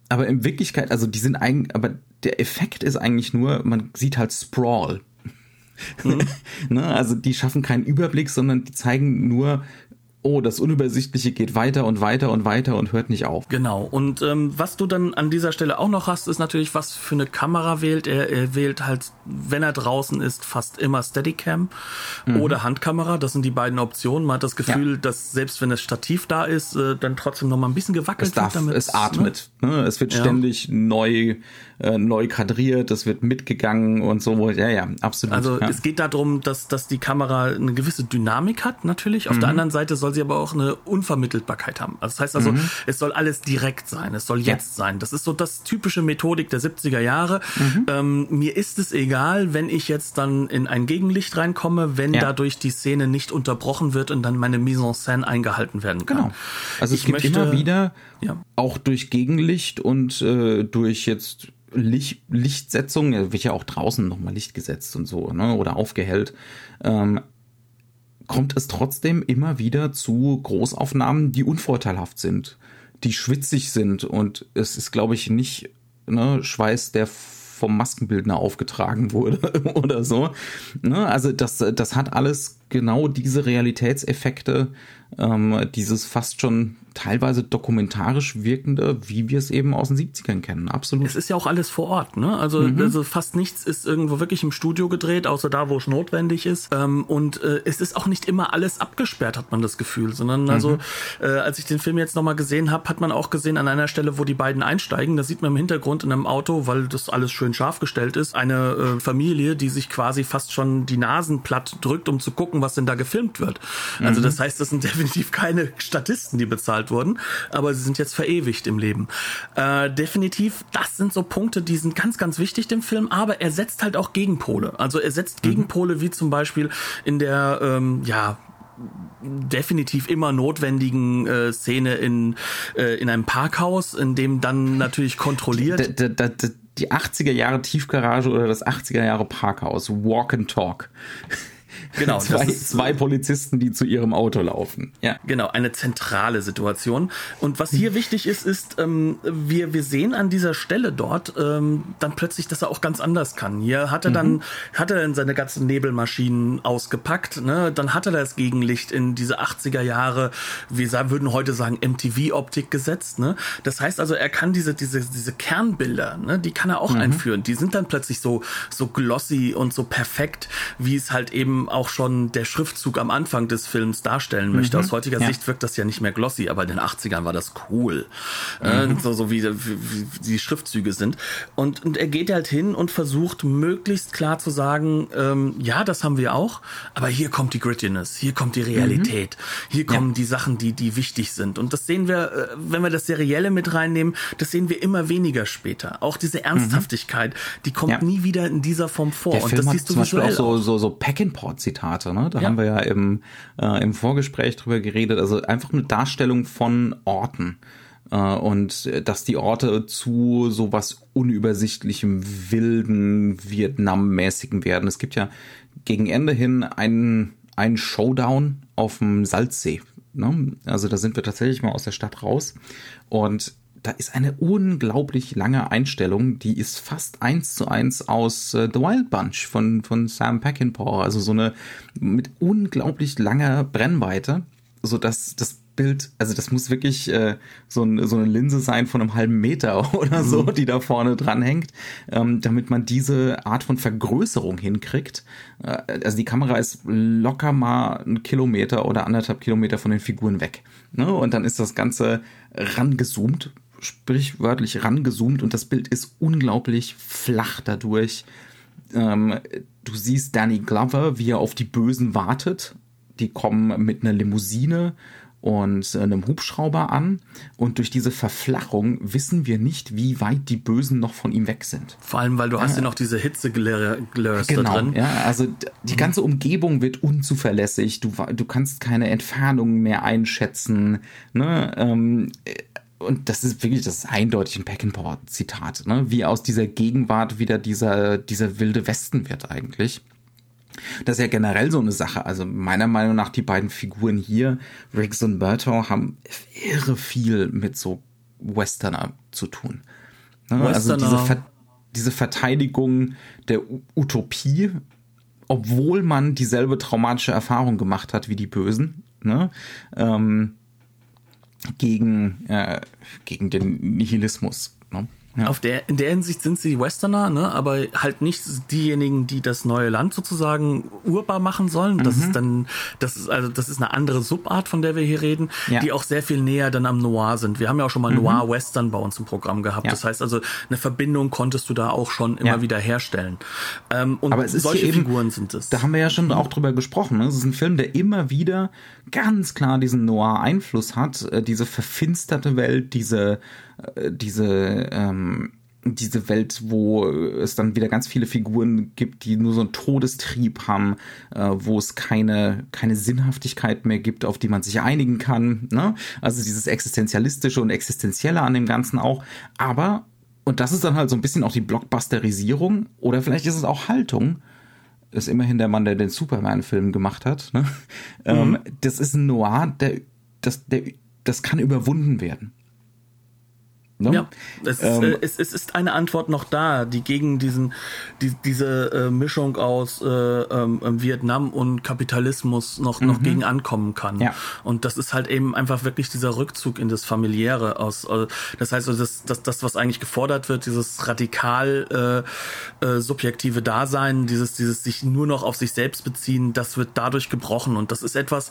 Aber in Wirklichkeit, also die sind eigentlich, aber der Effekt ist eigentlich nur, man sieht halt Sprawl. Mhm. ne, also die schaffen keinen Überblick, sondern die zeigen nur, oh, das Unübersichtliche geht weiter und weiter und weiter und hört nicht auf. Genau. Und ähm, was du dann an dieser Stelle auch noch hast, ist natürlich, was für eine Kamera wählt. Er, er wählt halt, wenn er draußen ist, fast immer Steadicam mhm. oder Handkamera. Das sind die beiden Optionen. Man hat das Gefühl, ja. dass selbst wenn das Stativ da ist, äh, dann trotzdem noch mal ein bisschen gewackelt es darf, wird damit. Es atmet. Ne? Ne? Es wird ja. ständig neu äh, neu kadriert, das wird mitgegangen und so. Ja, ja, absolut. Also ja. es geht darum, dass, dass die Kamera eine gewisse Dynamik hat, natürlich. Auf mhm. der anderen Seite soll sie aber auch eine Unvermittelbarkeit haben. Also das heißt also, mhm. es soll alles direkt sein, es soll jetzt ja. sein. Das ist so das typische Methodik der 70er Jahre. Mhm. Ähm, mir ist es egal, wenn ich jetzt dann in ein Gegenlicht reinkomme, wenn ja. dadurch die Szene nicht unterbrochen wird und dann meine Mise en scène eingehalten werden kann. Genau. Also es ich gibt möchte, immer wieder, ja. auch durch Gegenlicht und äh, durch jetzt Licht, Lichtsetzung, wird ja auch draußen nochmal Licht gesetzt und so, ne, oder aufgehellt, ähm, kommt es trotzdem immer wieder zu Großaufnahmen, die unvorteilhaft sind, die schwitzig sind und es ist, glaube ich, nicht ne, Schweiß, der vom Maskenbildner aufgetragen wurde oder so. Ne? Also das, das hat alles genau diese Realitätseffekte, ähm, dieses fast schon teilweise dokumentarisch wirkende, wie wir es eben aus den 70ern kennen. Absolut. Es ist ja auch alles vor Ort, ne? Also, mhm. also fast nichts ist irgendwo wirklich im Studio gedreht, außer da, wo es notwendig ist. Ähm, und äh, es ist auch nicht immer alles abgesperrt, hat man das Gefühl, sondern also, mhm. äh, als ich den Film jetzt nochmal gesehen habe, hat man auch gesehen, an einer Stelle, wo die beiden einsteigen, da sieht man im Hintergrund in einem Auto, weil das alles schön scharf gestellt ist, eine äh, Familie, die sich quasi fast schon die Nasen platt drückt, um zu gucken, was denn da gefilmt wird. Also mhm. das heißt, das sind definitiv keine Statisten, die bezahlt wurden, aber sie sind jetzt verewigt im Leben. Äh, definitiv, das sind so Punkte, die sind ganz, ganz wichtig dem Film, aber er setzt halt auch Gegenpole. Also er setzt mhm. Gegenpole wie zum Beispiel in der, ähm, ja, definitiv immer notwendigen äh, Szene in, äh, in einem Parkhaus, in dem dann natürlich kontrolliert. D die 80er Jahre Tiefgarage oder das 80er Jahre Parkhaus, Walk and Talk. Genau. zwei, zwei Polizisten, die zu ihrem Auto laufen. Ja. Genau, eine zentrale Situation. Und was hier wichtig ist, ist, ähm, wir, wir sehen an dieser Stelle dort ähm, dann plötzlich, dass er auch ganz anders kann. Hier hat er dann, mhm. hat er dann seine ganzen Nebelmaschinen ausgepackt, ne? Dann hat er das Gegenlicht in diese 80er Jahre, wir würden heute sagen, MTV-Optik gesetzt, ne? Das heißt also, er kann diese, diese, diese Kernbilder, ne? Die kann er auch mhm. einführen. Die sind dann plötzlich so, so glossy und so perfekt, wie es halt eben auch schon der Schriftzug am Anfang des Films darstellen möchte. Mhm. Aus heutiger ja. Sicht wirkt das ja nicht mehr glossy, aber in den 80ern war das cool. Äh, mhm. Äh, so, so wie, wie, die Schriftzüge sind. Und, und er geht halt hin und versucht möglichst klar zu sagen, ähm, ja, das haben wir auch, aber hier kommt die Grittiness, hier kommt die Realität, mhm. hier kommen ja. die Sachen, die, die wichtig sind. Und das sehen wir, äh, wenn wir das Serielle mit reinnehmen, das sehen wir immer weniger später. Auch diese Ernsthaftigkeit, die kommt ja. nie wieder in dieser Form vor. Der und Film das siehst du zum Beispiel auch so, so, so Pack-and-Pot Zitate, ne? Da ja. haben wir ja im, äh, im Vorgespräch drüber geredet. Also einfach eine Darstellung von Orten. Äh, und dass die Orte zu sowas unübersichtlichem, wilden, Vietnam-mäßigen werden. Es gibt ja gegen Ende hin einen, einen Showdown auf dem Salzsee. Ne? Also da sind wir tatsächlich mal aus der Stadt raus. Und da ist eine unglaublich lange Einstellung, die ist fast eins zu eins aus äh, The Wild Bunch von, von Sam Peckinpah. Also so eine mit unglaublich langer Brennweite, so dass das Bild, also das muss wirklich äh, so, ein, so eine Linse sein von einem halben Meter oder so, mhm. die da vorne dran hängt, ähm, damit man diese Art von Vergrößerung hinkriegt. Äh, also die Kamera ist locker mal einen Kilometer oder anderthalb Kilometer von den Figuren weg. Ne? Und dann ist das Ganze rangezoomt, sprichwörtlich rangezoomt und das Bild ist unglaublich flach dadurch. Ähm, du siehst Danny Glover, wie er auf die Bösen wartet. Die kommen mit einer Limousine und einem Hubschrauber an. Und durch diese Verflachung wissen wir nicht, wie weit die Bösen noch von ihm weg sind. Vor allem, weil du hast ja noch diese Hitzeglörs genau, da drin. Ja, also die ganze Umgebung wird unzuverlässig. Du, du kannst keine Entfernung mehr einschätzen. Ne? Ähm, und das ist wirklich, das ist eindeutig ein Peckinpah-Zitat, ne? wie aus dieser Gegenwart wieder dieser, dieser wilde Westen wird eigentlich. Das ist ja generell so eine Sache. Also meiner Meinung nach, die beiden Figuren hier, Riggs und Berto, haben irre viel mit so Westerner zu tun. Ne? Also diese, Ver diese Verteidigung der U Utopie, obwohl man dieselbe traumatische Erfahrung gemacht hat wie die Bösen. Ne? Ähm, gegen, äh, gegen den Nihilismus. Ja. Auf der, in der Hinsicht sind sie Westerner, ne, aber halt nicht diejenigen, die das neue Land sozusagen urbar machen sollen. Das mhm. ist dann, das ist also, das ist eine andere Subart, von der wir hier reden, ja. die auch sehr viel näher dann am Noir sind. Wir haben ja auch schon mal mhm. Noir-Western bei uns im Programm gehabt. Ja. Das heißt also, eine Verbindung konntest du da auch schon immer wieder herstellen. Ähm, und aber es ist solche eben, Figuren sind es. Da haben wir ja schon auch drüber gesprochen. Ne? Es ist ein Film, der immer wieder ganz klar diesen Noir-Einfluss hat, äh, diese verfinsterte Welt, diese diese ähm, diese Welt, wo es dann wieder ganz viele Figuren gibt, die nur so einen Todestrieb haben, äh, wo es keine, keine Sinnhaftigkeit mehr gibt, auf die man sich einigen kann. Ne? Also dieses Existenzialistische und Existenzielle an dem Ganzen auch. Aber, und das ist dann halt so ein bisschen auch die Blockbusterisierung, oder vielleicht ist es auch Haltung, ist immerhin der Mann, der den Superman-Film gemacht hat. Ne? Mhm. Ähm, das ist ein Noir, der, das, der, das kann überwunden werden. Ne? Ja, es, ähm, äh, es, es, ist eine Antwort noch da, die gegen diesen, die, diese äh, Mischung aus äh, ähm, Vietnam und Kapitalismus noch, mhm. noch gegen ankommen kann. Ja. Und das ist halt eben einfach wirklich dieser Rückzug in das Familiäre aus. Äh, das heißt, also das, das, das, was eigentlich gefordert wird, dieses radikal äh, äh, subjektive Dasein, dieses, dieses sich nur noch auf sich selbst beziehen, das wird dadurch gebrochen. Und das ist etwas,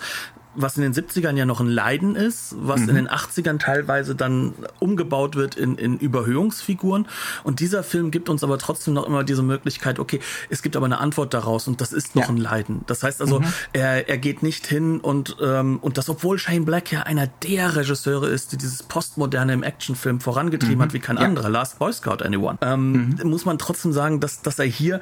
was in den 70ern ja noch ein Leiden ist, was mhm. in den 80ern teilweise dann umgebaut wird in, in Überhöhungsfiguren. Und dieser Film gibt uns aber trotzdem noch immer diese Möglichkeit, okay, es gibt aber eine Antwort daraus und das ist noch ja. ein Leiden. Das heißt also, mhm. er, er geht nicht hin und, ähm, und das, obwohl Shane Black ja einer der Regisseure ist, die dieses Postmoderne im Actionfilm vorangetrieben mhm. hat wie kein ja. anderer, Last Boy Scout Anyone, ähm, mhm. muss man trotzdem sagen, dass, dass er hier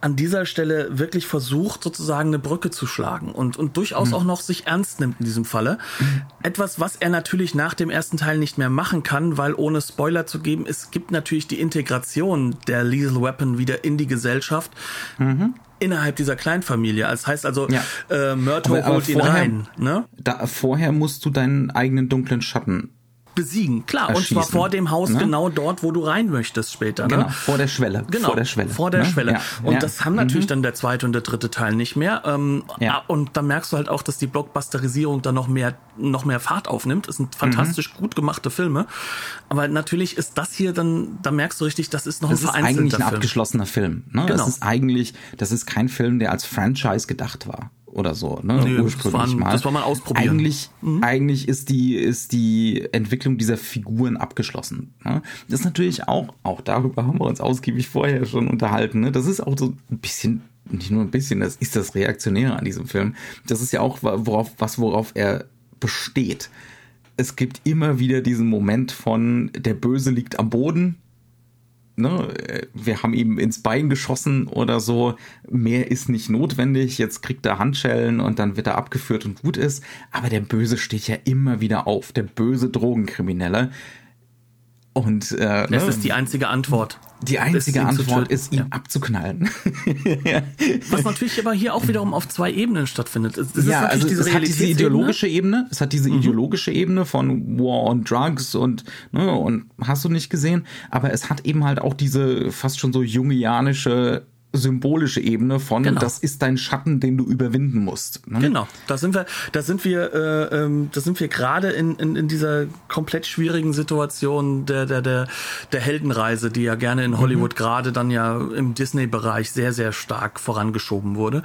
an dieser Stelle wirklich versucht, sozusagen eine Brücke zu schlagen und, und durchaus mhm. auch noch sich ernst nimmt in diesem Falle. Mhm. Etwas, was er natürlich nach dem ersten Teil nicht mehr machen kann, weil ohne Spoiler zu geben, es gibt natürlich die Integration der Lethal Weapon wieder in die Gesellschaft. Mhm innerhalb dieser Kleinfamilie. Das heißt also, ja. äh, Murto holt ihn rein. Ne? Da, vorher musst du deinen eigenen dunklen Schatten besiegen. Klar, und zwar vor dem Haus, ne? genau dort, wo du rein möchtest später. Ne? Genau, vor der Schwelle. Genau, vor der Schwelle. Vor der ne? Schwelle. Ja. Und ja. das haben natürlich mhm. dann der zweite und der dritte Teil nicht mehr. Ähm, ja. Ah, und dann merkst du halt auch, dass die Blockbusterisierung dann noch mehr, noch mehr Fahrt aufnimmt. Es sind fantastisch mhm. gut gemachte Filme. Aber natürlich ist das hier dann, da merkst du richtig, das ist noch das ein vereinzelter Film. Das ist eigentlich ein abgeschlossener Film. Ne? Genau. Das ist eigentlich, das ist kein Film, der als Franchise gedacht war oder so, ne? Nee, ursprünglich das war, mal. Das war mal ausprobieren. Eigentlich, mhm. eigentlich ist die, ist die Entwicklung dieser Figuren abgeschlossen. Ne? Das ist natürlich auch, auch darüber haben wir uns ausgiebig vorher schon unterhalten. Ne? Das ist auch so ein bisschen, nicht nur ein bisschen, das ist das Reaktionäre an diesem Film. Das ist ja auch worauf, was, worauf er besteht. Es gibt immer wieder diesen Moment von, der Böse liegt am Boden, ne, wir haben ihm ins Bein geschossen oder so, mehr ist nicht notwendig, jetzt kriegt er Handschellen und dann wird er abgeführt und gut ist, aber der Böse steht ja immer wieder auf, der böse Drogenkriminelle. Und äh, das ne, ist die einzige Antwort. Die einzige Antwort ist, ihn ja. abzuknallen. Was natürlich aber hier auch wiederum auf zwei Ebenen stattfindet. Es, es ja, also diese es hat diese ideologische Ebene, es hat diese mhm. ideologische Ebene von War on Drugs und, ne, und hast du nicht gesehen, aber es hat eben halt auch diese fast schon so jungianische symbolische Ebene von, Genau. das ist dein Schatten, den du überwinden musst. Ne? Genau, da sind wir, da sind wir, äh, ähm, da sind wir gerade in, in, in dieser komplett schwierigen Situation der, der, der, der Heldenreise, die ja gerne in Hollywood gerade dann ja im Disney-Bereich sehr, sehr stark vorangeschoben wurde.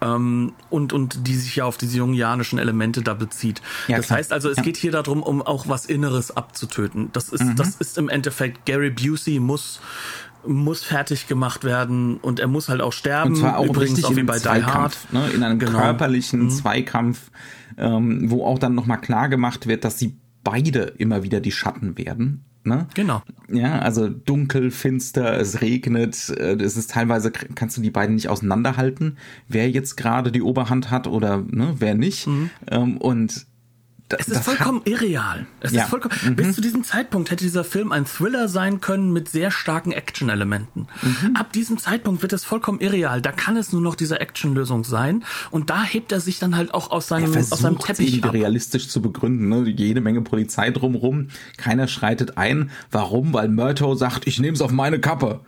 Ähm, und, und die sich ja auf diese jungianischen Elemente da bezieht. Ja, das klar. heißt also, es Ja. geht hier darum, um auch was Inneres abzutöten. Das ist, das ist im Endeffekt, Gary Busey muss muss fertig gemacht werden und er muss halt auch sterben. Und zwar auch übrigens richtig auch wie bei Die Hard. Zweikampf, ne? in einem Genau. körperlichen Zweikampf, ähm, wo auch dann nochmal klar gemacht wird, dass sie beide immer wieder die Schatten werden. Ne? Genau. Ja, also dunkel, finster, es regnet, äh, es ist teilweise, kannst du die beiden nicht auseinanderhalten, wer jetzt gerade die Oberhand hat oder ne, wer nicht. Ähm, und Es ist vollkommen irreal. Es Ja. ist vollkommen, Bis zu diesem Zeitpunkt hätte dieser Film ein Thriller sein können mit sehr starken Action-Elementen. Mhm. Ab diesem Zeitpunkt wird es vollkommen irreal. Da kann es nur noch diese Action-Lösung sein. Und da hebt er sich dann halt auch aus seinem, aus seinem Teppich ab. realistisch zu begründen. Ne? Jede Menge Polizei drumrum, keiner schreitet ein. Warum? Weil Murtaugh sagt, ich nehme es auf meine Kappe.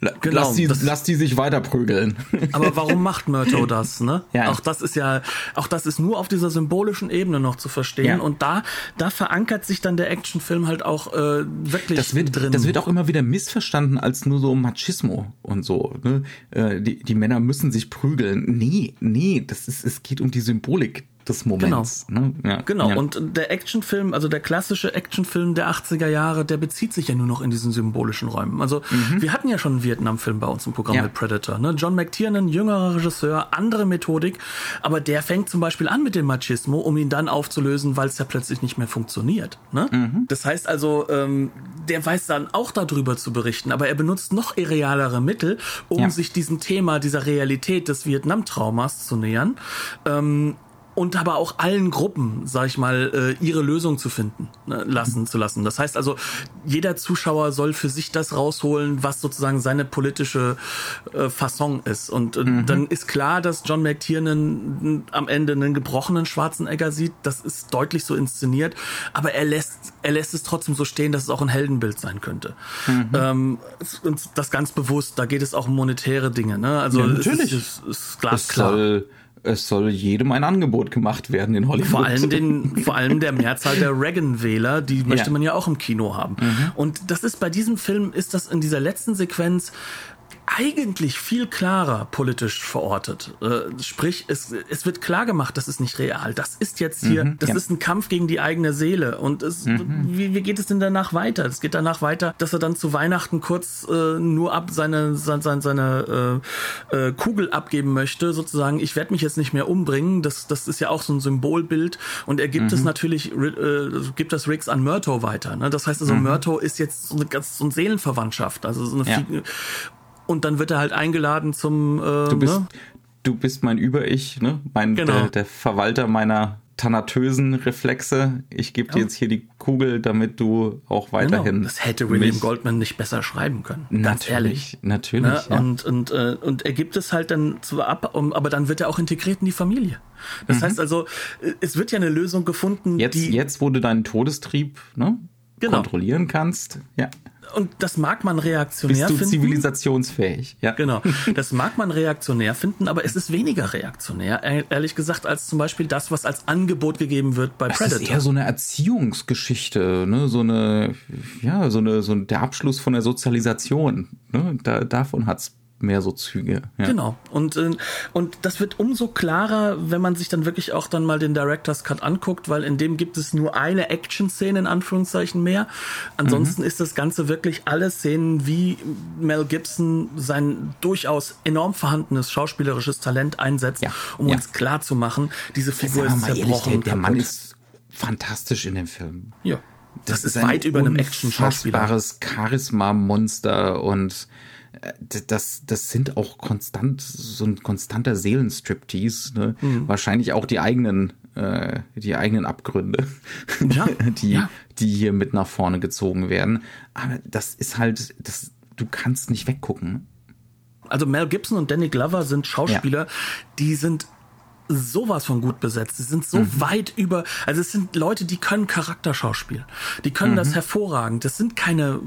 Genau, lass, die, lass die sich weiter prügeln. Aber warum macht Murtaugh das? Ne? Ja. Auch das ist ja, auch das ist nur auf dieser symbolischen Ebene noch zu verstehen. Ja. Und da, da verankert sich dann der Actionfilm halt auch äh, wirklich Das wird, drin. das wird auch immer wieder missverstanden als nur so Machismo und so. Ne? Äh, Die, die Männer müssen sich prügeln. Nee, nee, das ist, es geht um die Symbolik des Moments. Ne? Ja, Genau, ja. und der Actionfilm, also der klassische Actionfilm der 80er Jahre, der bezieht sich ja nur noch in diesen symbolischen Räumen. Also wir hatten ja schon einen Vietnam-Film bei uns im Programm Mhm. Ja. mit Predator. Ne? John McTiernan, jüngerer Regisseur, andere Methodik, aber der fängt zum Beispiel an mit dem Machismo, um ihn dann aufzulösen, weil es ja plötzlich nicht mehr funktioniert. Ne? Mhm. Das heißt also, ähm, der weiß dann auch darüber zu berichten, aber er benutzt noch irrealere Mittel, um sich diesem Thema, dieser Realität des Vietnam-Traumas zu nähern. Ähm, und aber auch allen Gruppen, sag ich mal, äh, ihre Lösung zu finden ne, lassen zu lassen. Das heißt also, jeder Zuschauer soll für sich das rausholen, was sozusagen seine politische äh, Fasson ist. Und, und dann ist klar, dass John McTiernan am Ende einen gebrochenen Schwarzenegger sieht. Das ist deutlich so inszeniert, aber er lässt er lässt es trotzdem so stehen, dass es auch ein Heldenbild sein könnte. Ähm, und das ganz bewusst. Da geht es auch um monetäre Dinge. Ne? Also Ja, es natürlich. ist, es ist es glasklar. soll, es soll jedem ein Angebot gemacht werden in Hollywood. Vor allem, den, vor allem der Mehrzahl der Reagan-Wähler, die möchte Ja. man ja auch im Kino haben. Und das ist bei diesem Film, ist das in dieser letzten Sequenz eigentlich viel klarer politisch verortet. Äh, sprich, es, es wird klar gemacht, das ist nicht real. Das ist jetzt hier, das ja. ist ein Kampf gegen die eigene Seele. Und es, wie, wie geht es denn danach weiter? Es geht danach weiter, dass er dann zu Weihnachten kurz äh, nur ab seine, seine, seine, seine äh, äh, Kugel abgeben möchte, sozusagen, ich werde mich jetzt nicht mehr umbringen. Das, das ist ja auch so ein Symbolbild. Und er gibt es natürlich, äh, gibt das Riggs an Murtaugh weiter. Ne? Das heißt also, Murtaugh ist jetzt so eine ganz so eine Seelenverwandtschaft. Also so eine Ja. Und dann wird er halt eingeladen zum. Äh, Du bist, ne? du bist mein Über-Ich, ne? Mein, Genau. der, der Verwalter meiner thanatösen Reflexe. Ich gebe dir jetzt hier die Kugel, damit du auch weiterhin. Genau. Das hätte William Goldman nicht besser schreiben können. Natürlich, natürlich. Ne? ja. Und, und, äh, und er gibt es halt dann zwar ab, um, aber dann wird er auch integriert in die Familie. Das heißt also, äh, es wird ja eine Lösung gefunden, Mhm. Jetzt, die. jetzt, wo du deinen Todestrieb ne, Genau. kontrollieren kannst, ja, Und das mag man reaktionär bist du finden. zivilisationsfähig. Ja. Genau. Das mag man reaktionär finden, aber es ist weniger reaktionär, e- ehrlich gesagt, als zum Beispiel das, was als Angebot gegeben wird bei Es Predator. ist eher so eine Erziehungsgeschichte, ne? so eine, ja, so eine, so der Abschluss von der Sozialisation. Ne? Da, davon hat's mehr so Züge. Ja. Genau. Und, äh, und das wird umso klarer, wenn man sich dann wirklich auch dann mal den Director's Cut anguckt, weil in dem gibt es nur eine Action-Szene in Anführungszeichen mehr. Ansonsten ist das Ganze wirklich alle Szenen, wie Mel Gibson sein durchaus enorm vorhandenes schauspielerisches Talent einsetzt, Ja. um Ja. uns klar zu machen, diese Figur ist mal ehrlich, zerbrochen. der, und der Mann ist fantastisch in dem Film. ja. Das, ist, ein weit über einem Action-Schauspieler. Charisma-Monster und das, das sind auch konstant, so ein konstanter Seelenstriptease, ne? Mhm. Wahrscheinlich auch die eigenen, äh, die eigenen Abgründe, Ja, die, ja. die hier mit nach vorne gezogen werden. Aber das ist halt, das, du kannst nicht weggucken. Also Mel Gibson und Danny Glover sind Schauspieler, die sind sowas von gut besetzt. Sie sind so weit über, also es sind Leute, die können Charakterschauspiel. Die können das hervorragend. Das sind keine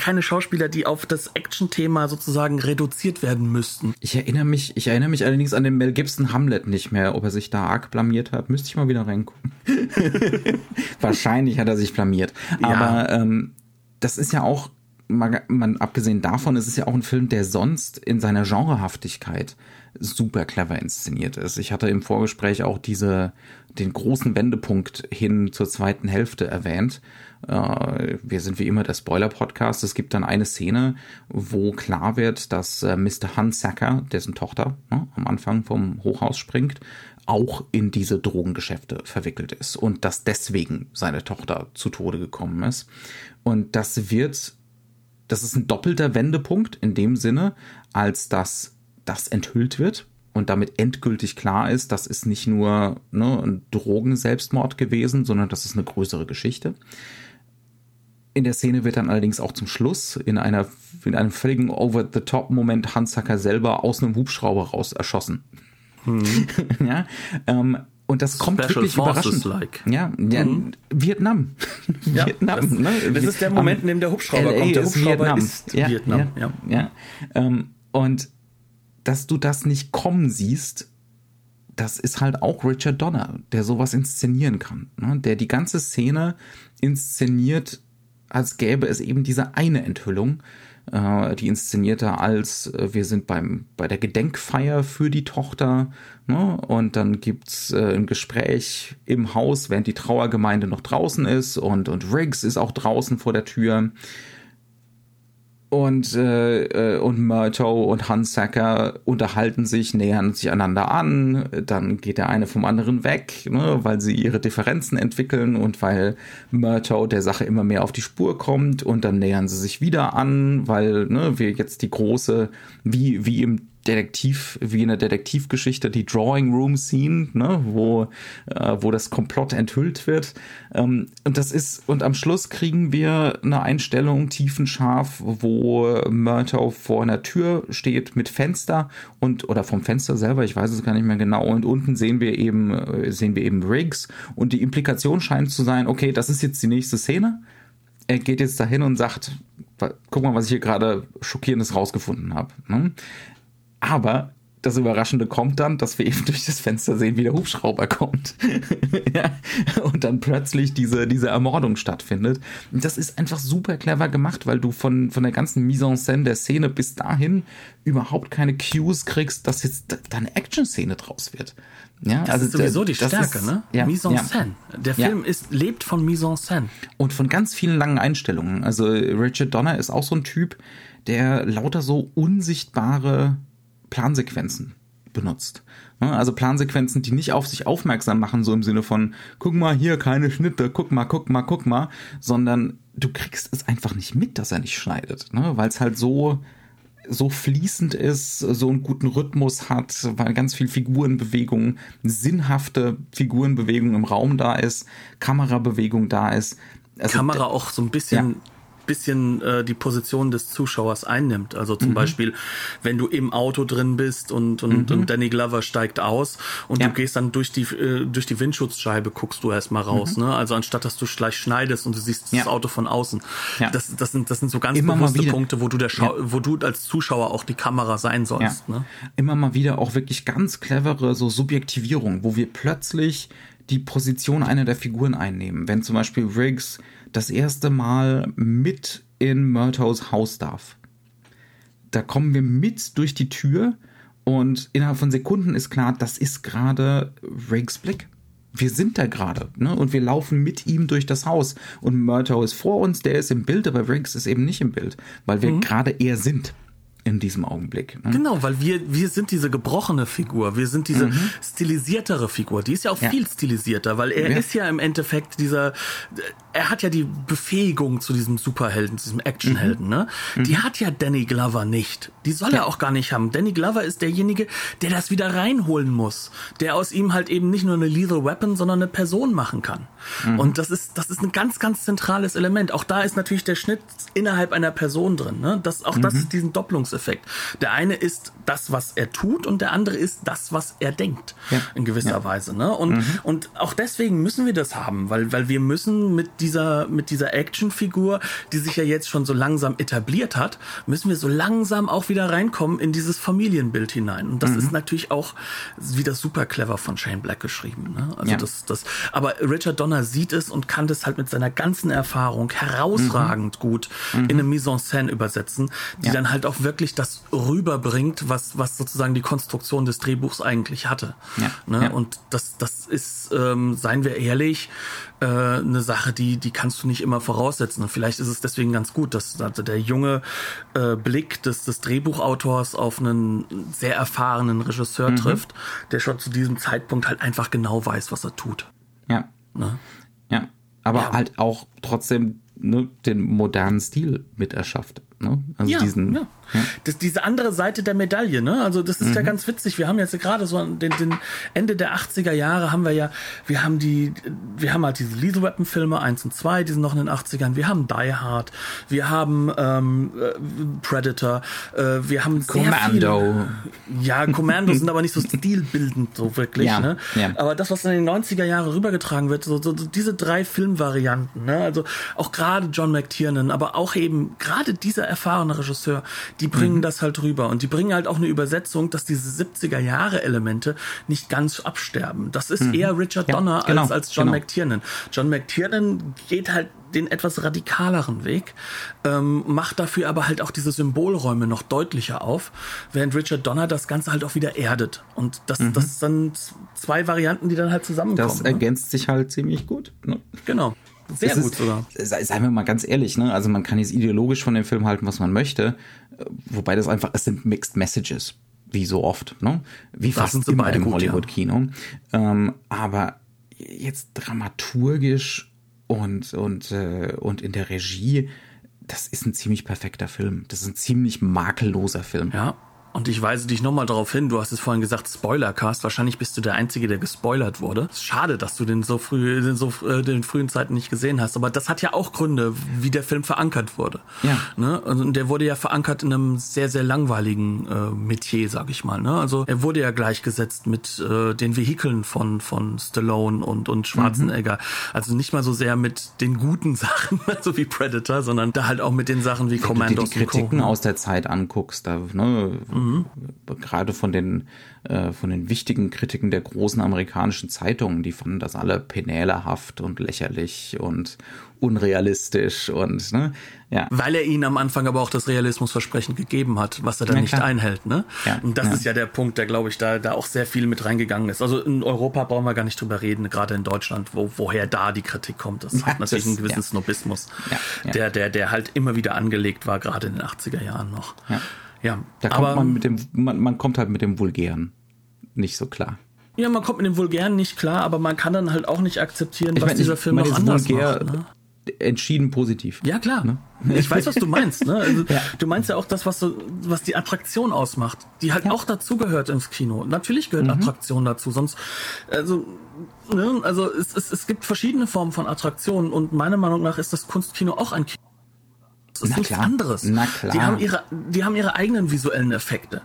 keine Schauspieler, die auf das Action-Thema sozusagen reduziert werden müssten. Ich erinnere mich, ich erinnere mich allerdings an den Mel Gibson Hamlet nicht mehr, ob er sich da arg blamiert hat. Müsste ich mal wieder reingucken. Wahrscheinlich hat er sich blamiert. Ja. Aber ähm, das ist ja auch, man, man, abgesehen davon, es ist ja auch ein Film, der sonst in seiner Genrehaftigkeit super clever inszeniert ist. Ich hatte im Vorgespräch auch diese, den großen Wendepunkt hin zur zweiten Hälfte erwähnt. Äh, wir sind wie immer der Spoiler-Podcast. Es gibt dann eine Szene, wo klar wird, dass äh, Mr. Hunsacker, dessen Tochter ne, am Anfang vom Hochhaus springt, auch in diese Drogengeschäfte verwickelt ist und dass deswegen seine Tochter zu Tode gekommen ist. Und das wird, das ist ein doppelter Wendepunkt in dem Sinne, als dass das enthüllt wird und damit endgültig klar ist, das ist nicht nur ne, ein Drogenselbstmord gewesen, sondern das ist eine größere Geschichte. In der Szene wird dann allerdings auch zum Schluss in einer in einem völligen Over-the-Top-Moment Hans Hacker selber aus einem Hubschrauber raus erschossen. Hm. ja, ähm, und das kommt Special wirklich überraschend. Like. Ja, ja mhm. Vietnam. Ja, Vietnam. Das, ne? das ist der Moment, in dem der Hubschrauber LA kommt. Der Hubschrauber Vietnam. ist ja, Vietnam. Ja, ja. ja. Ähm, und dass du das nicht kommen siehst, das ist halt auch Richard Donner, der sowas inszenieren kann. Ne? Der die ganze Szene inszeniert, als gäbe es eben diese eine Enthüllung. Äh, die inszeniert er als, äh, wir sind beim, bei der Gedenkfeier für die Tochter. Ne? Und dann gibt's äh, ein Gespräch im Haus, während die Trauergemeinde noch draußen ist. Und, und Riggs ist auch draußen vor der Tür und, äh, äh, und Murto und Hansacker unterhalten sich, nähern sich einander an, dann geht der eine vom anderen weg, ne, weil sie ihre Differenzen entwickeln und weil Murto der Sache immer mehr auf die Spur kommt. Und dann nähern sie sich wieder an, weil ne, wir jetzt die große, wie, wie im Detektiv, wie in der Detektivgeschichte, die Drawing Room Scene, ne, wo, äh, wo das Komplott enthüllt wird. Ähm, und das ist, und am Schluss kriegen wir eine Einstellung tiefenscharf, wo Murtaugh vor einer Tür steht mit Fenster und, oder vom Fenster selber, ich weiß es gar nicht mehr genau, und unten sehen wir eben, äh, sehen wir eben Riggs und die Implikation scheint zu sein, okay, das ist jetzt die nächste Szene. Er geht jetzt dahin und sagt, guck mal, was ich hier gerade Schockierendes rausgefunden habe. Ne? Aber das Überraschende kommt dann, dass wir eben durch das Fenster sehen, wie der Hubschrauber kommt. ja. Und dann plötzlich diese, diese Ermordung stattfindet. Und das ist einfach super clever gemacht, weil du von, von der ganzen Mise en scène der Szene bis dahin überhaupt keine Cues kriegst, dass jetzt da eine Action-Szene draus wird. Ja, das also ist sowieso die Stärke, ist, ne? Ja, Mise en scène. Der Film ja. ist, lebt von Mise en scène. Und von ganz vielen langen Einstellungen. Also Richard Donner ist auch so ein Typ, der lauter so unsichtbare Plansequenzen benutzt. Also Plansequenzen, die nicht auf sich aufmerksam machen, so im Sinne von, guck mal hier, keine Schnitte, guck mal, guck mal, guck mal, sondern du kriegst es einfach nicht mit, dass er nicht schneidet, ne? weil es halt so, so fließend ist, so einen guten Rhythmus hat, weil ganz viel Figurenbewegung, sinnhafte Figurenbewegung im Raum da ist, Kamerabewegung da ist. Also Kamera auch so ein bisschen ja bisschen äh, die Position des Zuschauers einnimmt. Also zum mhm. Beispiel, wenn du im Auto drin bist und, und, mhm. und Danny Glover steigt aus und ja. du gehst dann durch die, äh, durch die Windschutzscheibe, guckst du erstmal raus. Mhm. Ne? Also anstatt, dass du gleich schneidest und du siehst ja. das Auto von außen. Ja. Das, das, sind, das sind so ganz Immer bewusste Punkte, wo du, der Schau wo du als Zuschauer auch die Kamera sein sollst. Ne? Immer mal wieder auch wirklich ganz clevere so Subjektivierung, wo wir plötzlich die Position einer der Figuren einnehmen. Wenn zum Beispiel Riggs das erste Mal mit in Murtaughs Haus darf. Da kommen wir mit durch die Tür und innerhalb von Sekunden ist klar, das ist gerade Riggs Blick. Wir sind da gerade, ne? Und wir laufen mit ihm durch das Haus. Und Murtaugh ist vor uns, der ist im Bild, aber Riggs ist eben nicht im Bild, weil wir mhm. gerade er sind in diesem Augenblick. Ne? Genau, weil wir, wir sind diese gebrochene Figur, wir sind diese mhm. stilisiertere Figur. Die ist ja auch ja. viel stilisierter, weil er ja. ist ja im Endeffekt dieser, er hat ja die Befähigung zu diesem Superhelden, zu diesem Actionhelden, mhm. ne? Die mhm. hat ja Danny Glover nicht. Die soll ja. er auch gar nicht haben. Danny Glover ist derjenige, der das wieder reinholen muss, der aus ihm halt eben nicht nur eine Lethal Weapon, sondern eine Person machen kann. Mhm. Und das ist, das ist ein ganz, ganz zentrales Element. Auch da ist natürlich der Schnitt innerhalb einer Person drin, ne? Das, auch das mhm. ist diesen Doppelungs Spannungseffekt. Der eine ist das, was er tut und der andere ist das, was er denkt. Ja. In gewisser ja. Weise. Ne? Und, mhm. und auch deswegen müssen wir das haben, weil, weil wir müssen mit dieser, mit dieser Actionfigur, die sich ja jetzt schon so langsam etabliert hat, müssen wir so langsam auch wieder reinkommen in dieses Familienbild hinein. Und das mhm. ist natürlich auch wieder super clever von Shane Black geschrieben. Ne? Also ja. das, das, aber Richard Donner sieht es und kann das halt mit seiner ganzen Erfahrung herausragend mhm. gut mhm. in eine Mise en scène übersetzen, die dann halt auch wirklich das rüberbringt, was, was sozusagen die Konstruktion des Drehbuchs eigentlich hatte. Ja. Ne? Ja. Und das, das ist, ähm, seien wir ehrlich, äh, eine Sache, die, die kannst du nicht immer voraussetzen. Und vielleicht ist es deswegen ganz gut, dass der junge äh, Blick des, des Drehbuchautors auf einen sehr erfahrenen Regisseur mhm. trifft, der schon zu diesem Zeitpunkt halt einfach genau weiß, was er tut. Ja. Ne? Ja. Aber ja. halt auch trotzdem ne, den modernen Stil mit erschafft. Ne? Also ja, diesen, ja. ja. Das, diese andere Seite der Medaille, ne? Also das ist mhm. ja ganz witzig. Wir haben jetzt gerade so den, den Ende der 80er Jahre haben wir ja, wir haben die, wir haben halt diese Lethal Weapon Filme 1 und 2, die sind noch in den 80ern. Wir haben Die Hard, wir haben ähm, äh, Predator, äh, wir haben Commando. Viele, ja, Commando sind aber nicht so stilbildend so wirklich, ja, ne? Ja. Aber das, was in den 90er Jahren rübergetragen wird, so, so, so diese drei Filmvarianten, ne? Also auch gerade John McTiernan, aber auch eben gerade dieser erfahrene Regisseur, die bringen mhm. das halt rüber und die bringen halt auch eine Übersetzung, dass diese 70er Jahre Elemente nicht ganz absterben. Das ist mhm. eher Richard ja, Donner genau, als, als John genau. McTiernan. John McTiernan geht halt den etwas radikaleren Weg, ähm, macht dafür aber halt auch diese Symbolräume noch deutlicher auf, während Richard Donner das Ganze halt auch wieder erdet. Und das, mhm. das sind zwei Varianten, die dann halt zusammenkommen. Das ne? ergänzt ne? sich halt ziemlich gut. Ne? Genau. Sehr gut sogar. Seien wir mal ganz ehrlich, ne? Also man kann jetzt ideologisch von dem Film halten, was man möchte, wobei das einfach, es sind Mixed Messages, wie so oft, ne? Wie das fast immer im Hollywood-Kino. Ja. Ähm, aber jetzt dramaturgisch und, und, äh, und in der Regie, das ist ein ziemlich perfekter Film. Das ist ein ziemlich makelloser Film. Ja, und ich weise dich nochmal darauf hin, du hast es vorhin gesagt, Spoilercast. Wahrscheinlich bist du der Einzige, der gespoilert wurde. Schade, dass du den so früh, den so äh, den frühen Zeiten nicht gesehen hast. Aber das hat ja auch Gründe, wie der Film verankert wurde. Ja. Ne? Und der wurde ja verankert in einem sehr, sehr langweiligen äh, Metier, sag ich mal. Ne? Also er wurde ja gleichgesetzt mit äh, den Vehikeln von, von Stallone und, und Schwarzenegger. Mhm. Also nicht mal so sehr mit den guten Sachen, so wie Predator, sondern da halt auch mit den Sachen wie Commandos. Wenn du dir die Kritiken aus der Zeit anguckst, da, ne, Mhm. Gerade von den, äh, von den wichtigen Kritiken der großen amerikanischen Zeitungen, die fanden das alle penälerhaft und lächerlich und unrealistisch und ne, ja. Weil er ihnen am Anfang aber auch das Realismusversprechen gegeben hat, was er dann ja, nicht einhält, ne? Ja, und das ja. ist ja der Punkt, der glaube ich da da auch sehr viel mit reingegangen ist. Also in Europa brauchen wir gar nicht drüber reden, gerade in Deutschland, wo woher da die Kritik kommt. Das hat natürlich das, einen gewissen Snobismus, der der der halt immer wieder angelegt war, gerade in den 80er Jahren noch. Ja. Ja, da kommt aber, man mit dem, man, man kommt halt mit dem Vulgären nicht so klar. Ja, man kommt mit dem Vulgären nicht klar, aber man kann dann halt auch nicht akzeptieren, ich was mein, dieser Film noch anders vulgär, macht. Ne? Entschieden positiv. Ja, klar. Ne? Ich weiß, was du meinst. Ne? Also, ja. Du meinst ja auch das, was, so, was die Attraktion ausmacht, die halt ja. auch dazugehört ins Kino. Natürlich gehört mhm. Attraktion dazu, sonst, also, ne? also es, es, es gibt verschiedene Formen von Attraktionen und meiner Meinung nach ist das Kunstkino auch ein Kino das ist Na nichts klar. anderes. Na klar. Die haben ihre, die haben ihre eigenen visuellen Effekte.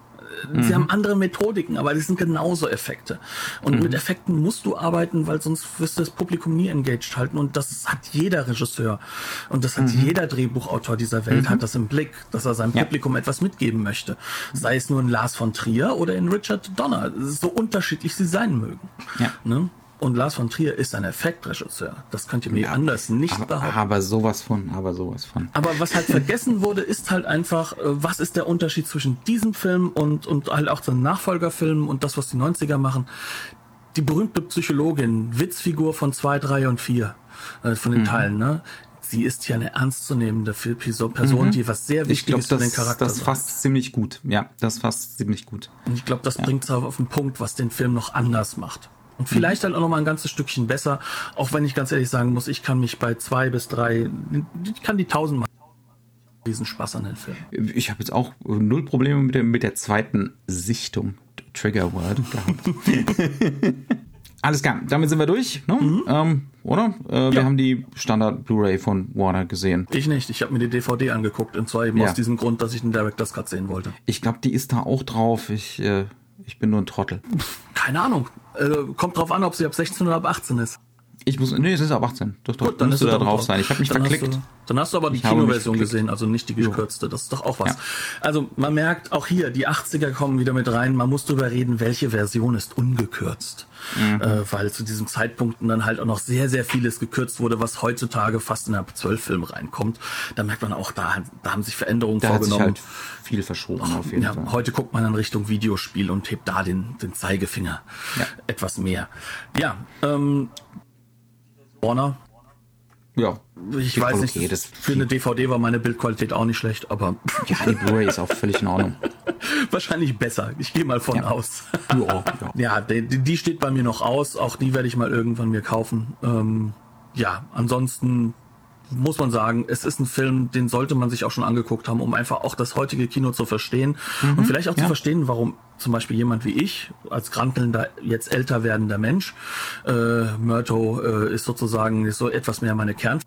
Sie mhm. haben andere Methodiken, aber die sind genauso Effekte. Und mhm. mit Effekten musst du arbeiten, weil sonst wirst du das Publikum nie engaged halten. Und das hat jeder Regisseur. Und das hat mhm. jeder Drehbuchautor dieser Welt, mhm. hat das im Blick, dass er seinem ja. Publikum etwas mitgeben möchte. Sei es nur in Lars von Trier oder in Richard Donner. So unterschiedlich sie sein mögen. Ja. Ne? Und Lars von Trier ist ein Effektregisseur. Das könnt ihr mir ja, anders nicht aber, behaupten. Aber sowas von, aber sowas von. Aber was halt vergessen wurde, ist halt einfach, äh, was ist der Unterschied zwischen diesem Film und, und halt auch den Nachfolgerfilmen und das, was die 90er machen. Die berühmte Psychologin, Witzfigur von 2, 3 und 4 äh, von den mhm. Teilen, ne? Sie ist ja eine ernstzunehmende Person, mhm. die was sehr Wichtiges glaub, für den Charakter Das fasst ziemlich gut. Ja, das fasst ziemlich gut. Und ich glaube, das ja. bringt es auf den Punkt, was den Film noch anders macht. Und vielleicht halt auch noch mal ein ganzes Stückchen besser, auch wenn ich ganz ehrlich sagen muss, ich kann mich bei zwei bis drei, ich kann die tausendmal diesen Spaß an den Film. Ich habe jetzt auch null Probleme mit der, mit der zweiten Sichtung, Trigger Word, gehabt. Alles klar, damit sind wir durch, ne? Mhm. Ähm, oder? Äh, ja. Wir haben die Standard Blu-ray von Warner gesehen. Ich nicht, ich habe mir die DVD angeguckt und zwar eben ja. aus diesem Grund, dass ich den Director's Cut sehen wollte. Ich glaube, die ist da auch drauf. Ich, äh, ich bin nur ein Trottel. Keine Ahnung. Äh, kommt drauf an, ob sie ab 16 oder ab 18 ist. Ich muss, nee, es ist ab 18. Doch, doch, Gut, dann müsste da drauf sein. Ich habe mich dann verklickt. Hast du, dann hast du aber die Kinoversion gesehen, also nicht die gekürzte. Das ist doch auch was. Ja. Also man merkt auch hier, die 80er kommen wieder mit rein. Man muss darüber reden, welche Version ist ungekürzt. Mhm. Äh, weil zu diesen Zeitpunkten dann halt auch noch sehr, sehr vieles gekürzt wurde, was heutzutage fast in ab 12 Film reinkommt. Da merkt man auch, da, da haben sich Veränderungen da vorgenommen. Hat sich halt viel verschoben auf jeden ja, Fall. Heute guckt man dann Richtung Videospiel und hebt da den, den Zeigefinger ja. etwas mehr. Ja, ähm, Warner. Ja. Ich weiß nicht, okay, das für eine DVD war meine Bildqualität auch nicht schlecht, aber. Ja, die Blu-ray ist auch völlig in Ordnung. Wahrscheinlich besser. Ich gehe mal von ja. aus. ja, ja. ja die, die, steht bei mir noch aus. Auch die werde ich mal irgendwann mir kaufen. Ähm, ja, ansonsten muss man sagen, es ist ein Film, den sollte man sich auch schon angeguckt haben, um einfach auch das heutige Kino zu verstehen mhm, und vielleicht auch ja. zu verstehen, warum zum Beispiel jemand wie ich, als krankelnder, jetzt älter werdender Mensch, äh, Myrto äh, ist sozusagen so etwas mehr meine Kern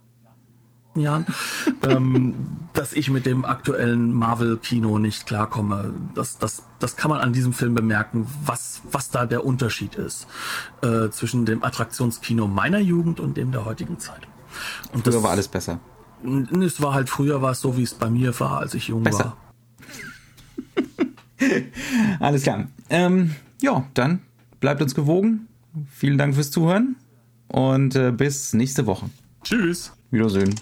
Jahren, ähm, dass ich mit dem aktuellen Marvel-Kino nicht klarkomme. Das, das, das kann man an diesem Film bemerken, was, was da der Unterschied ist äh, zwischen dem Attraktionskino meiner Jugend und dem der heutigen Zeit. Und früher das, war alles besser. Es war halt früher war es so, wie es bei mir war, als ich jung besser. war. alles klar. Ähm, ja, dann bleibt uns gewogen. Vielen Dank fürs Zuhören und äh, bis nächste Woche. Tschüss. Wiedersehen.